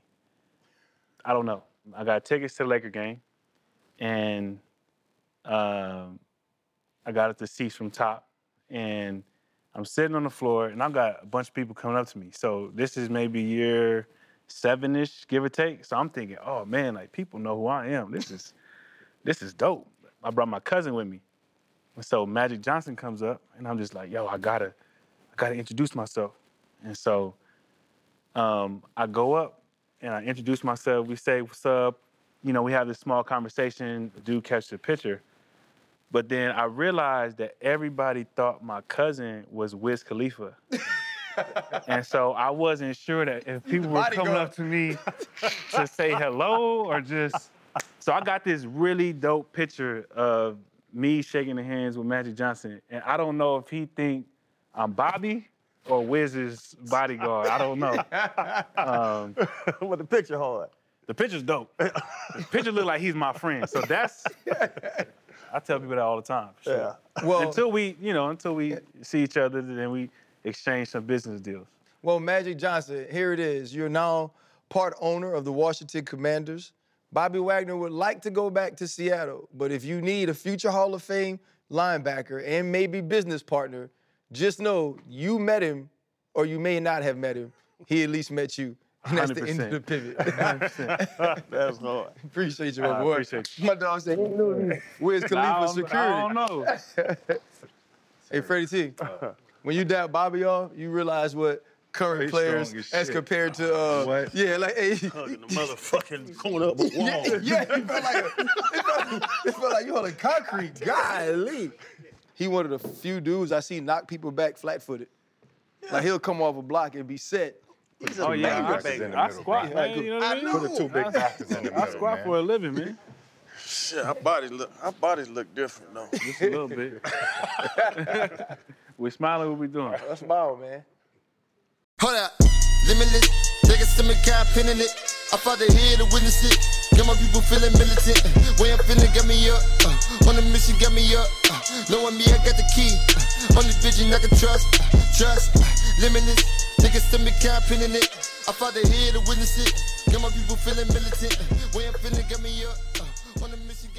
[SPEAKER 3] I don't know. I got tickets to the Laker game, and um, I got at the seats from top, and I'm sitting on the floor, and I've got a bunch of people coming up to me. So this is maybe year seven-ish, give or take. So I'm thinking, oh man, like people know who I am. This is this is dope. I brought my cousin with me. And so Magic Johnson comes up, and I'm just like, yo, I gotta, I gotta introduce myself. And so um, I go up and I introduce myself. We say, what's up? You know, we have this small conversation. Dude catch the picture. But then I realized that everybody thought my cousin was Wiz Khalifa. and so I wasn't sure that if people were coming up to me to say hello or just. So I got this really dope picture of me shaking the hands with Magic Johnson. And I don't know if he think I'm Bobby or Wiz's bodyguard. I don't know. Um,
[SPEAKER 4] but the picture hard.
[SPEAKER 3] the picture's dope. The picture look like he's my friend. So that's I tell people that all the time. Sure.
[SPEAKER 4] Yeah.
[SPEAKER 2] well,
[SPEAKER 3] until we, you know, until we see each other, then we exchange some business deals.
[SPEAKER 2] Well, Magic Johnson, here it is. You're now part owner of the Washington Commanders. Bobby Wagner would like to go back to Seattle, but if you need a future Hall of Fame linebacker and maybe business partner, just know you met him, or you may not have met him. He at least met you. And that's the end of the pivot.
[SPEAKER 3] 100%.
[SPEAKER 4] That's hard.
[SPEAKER 2] appreciate you, my
[SPEAKER 3] I
[SPEAKER 2] boy.
[SPEAKER 3] appreciate
[SPEAKER 2] My dog said, he knew me.
[SPEAKER 3] Wiz
[SPEAKER 2] Khalifa Security?
[SPEAKER 3] I don't know.
[SPEAKER 2] Hey, Freddie T, when you dap Bobby off, you realize what current
[SPEAKER 1] He's
[SPEAKER 2] players
[SPEAKER 1] as
[SPEAKER 2] compared to uh,
[SPEAKER 1] What?
[SPEAKER 2] yeah, like hey,
[SPEAKER 4] Hugging the motherfucking corner of a wall.
[SPEAKER 2] yeah, yeah, it felt like a, it, felt, it felt like you holding concrete. Golly, he one of the few dudes I see knock people back flat-footed. Like he'll come off a block and be set.
[SPEAKER 4] He's
[SPEAKER 3] Oh yeah,
[SPEAKER 1] bankers
[SPEAKER 3] I,
[SPEAKER 1] in the
[SPEAKER 3] I
[SPEAKER 1] middle,
[SPEAKER 3] squat,
[SPEAKER 1] man.
[SPEAKER 3] man. You know what I
[SPEAKER 2] I
[SPEAKER 3] mean?
[SPEAKER 1] Put the two big backers in the middle,
[SPEAKER 3] I squat
[SPEAKER 1] man.
[SPEAKER 3] for a living, man.
[SPEAKER 4] Shit, our bodies look our bodies look different though.
[SPEAKER 3] Just a little bit. we smiling what we doing.
[SPEAKER 2] That's wild, man.
[SPEAKER 5] Hold up, limitless. Niggas to me, got pinning it. I fought the head to witness it. Got my people feeling militant. Way I'm feeling, got me up. Uh, on the mission, got me up. Uh, knowing me, I got the key. Uh, only vision I can trust. Uh, trust. Uh, limitless. Niggas to me, got pinning it. I fought the head to witness it. Got my people feeling militant. Way I'm feeling, got me up. Uh, on the mission,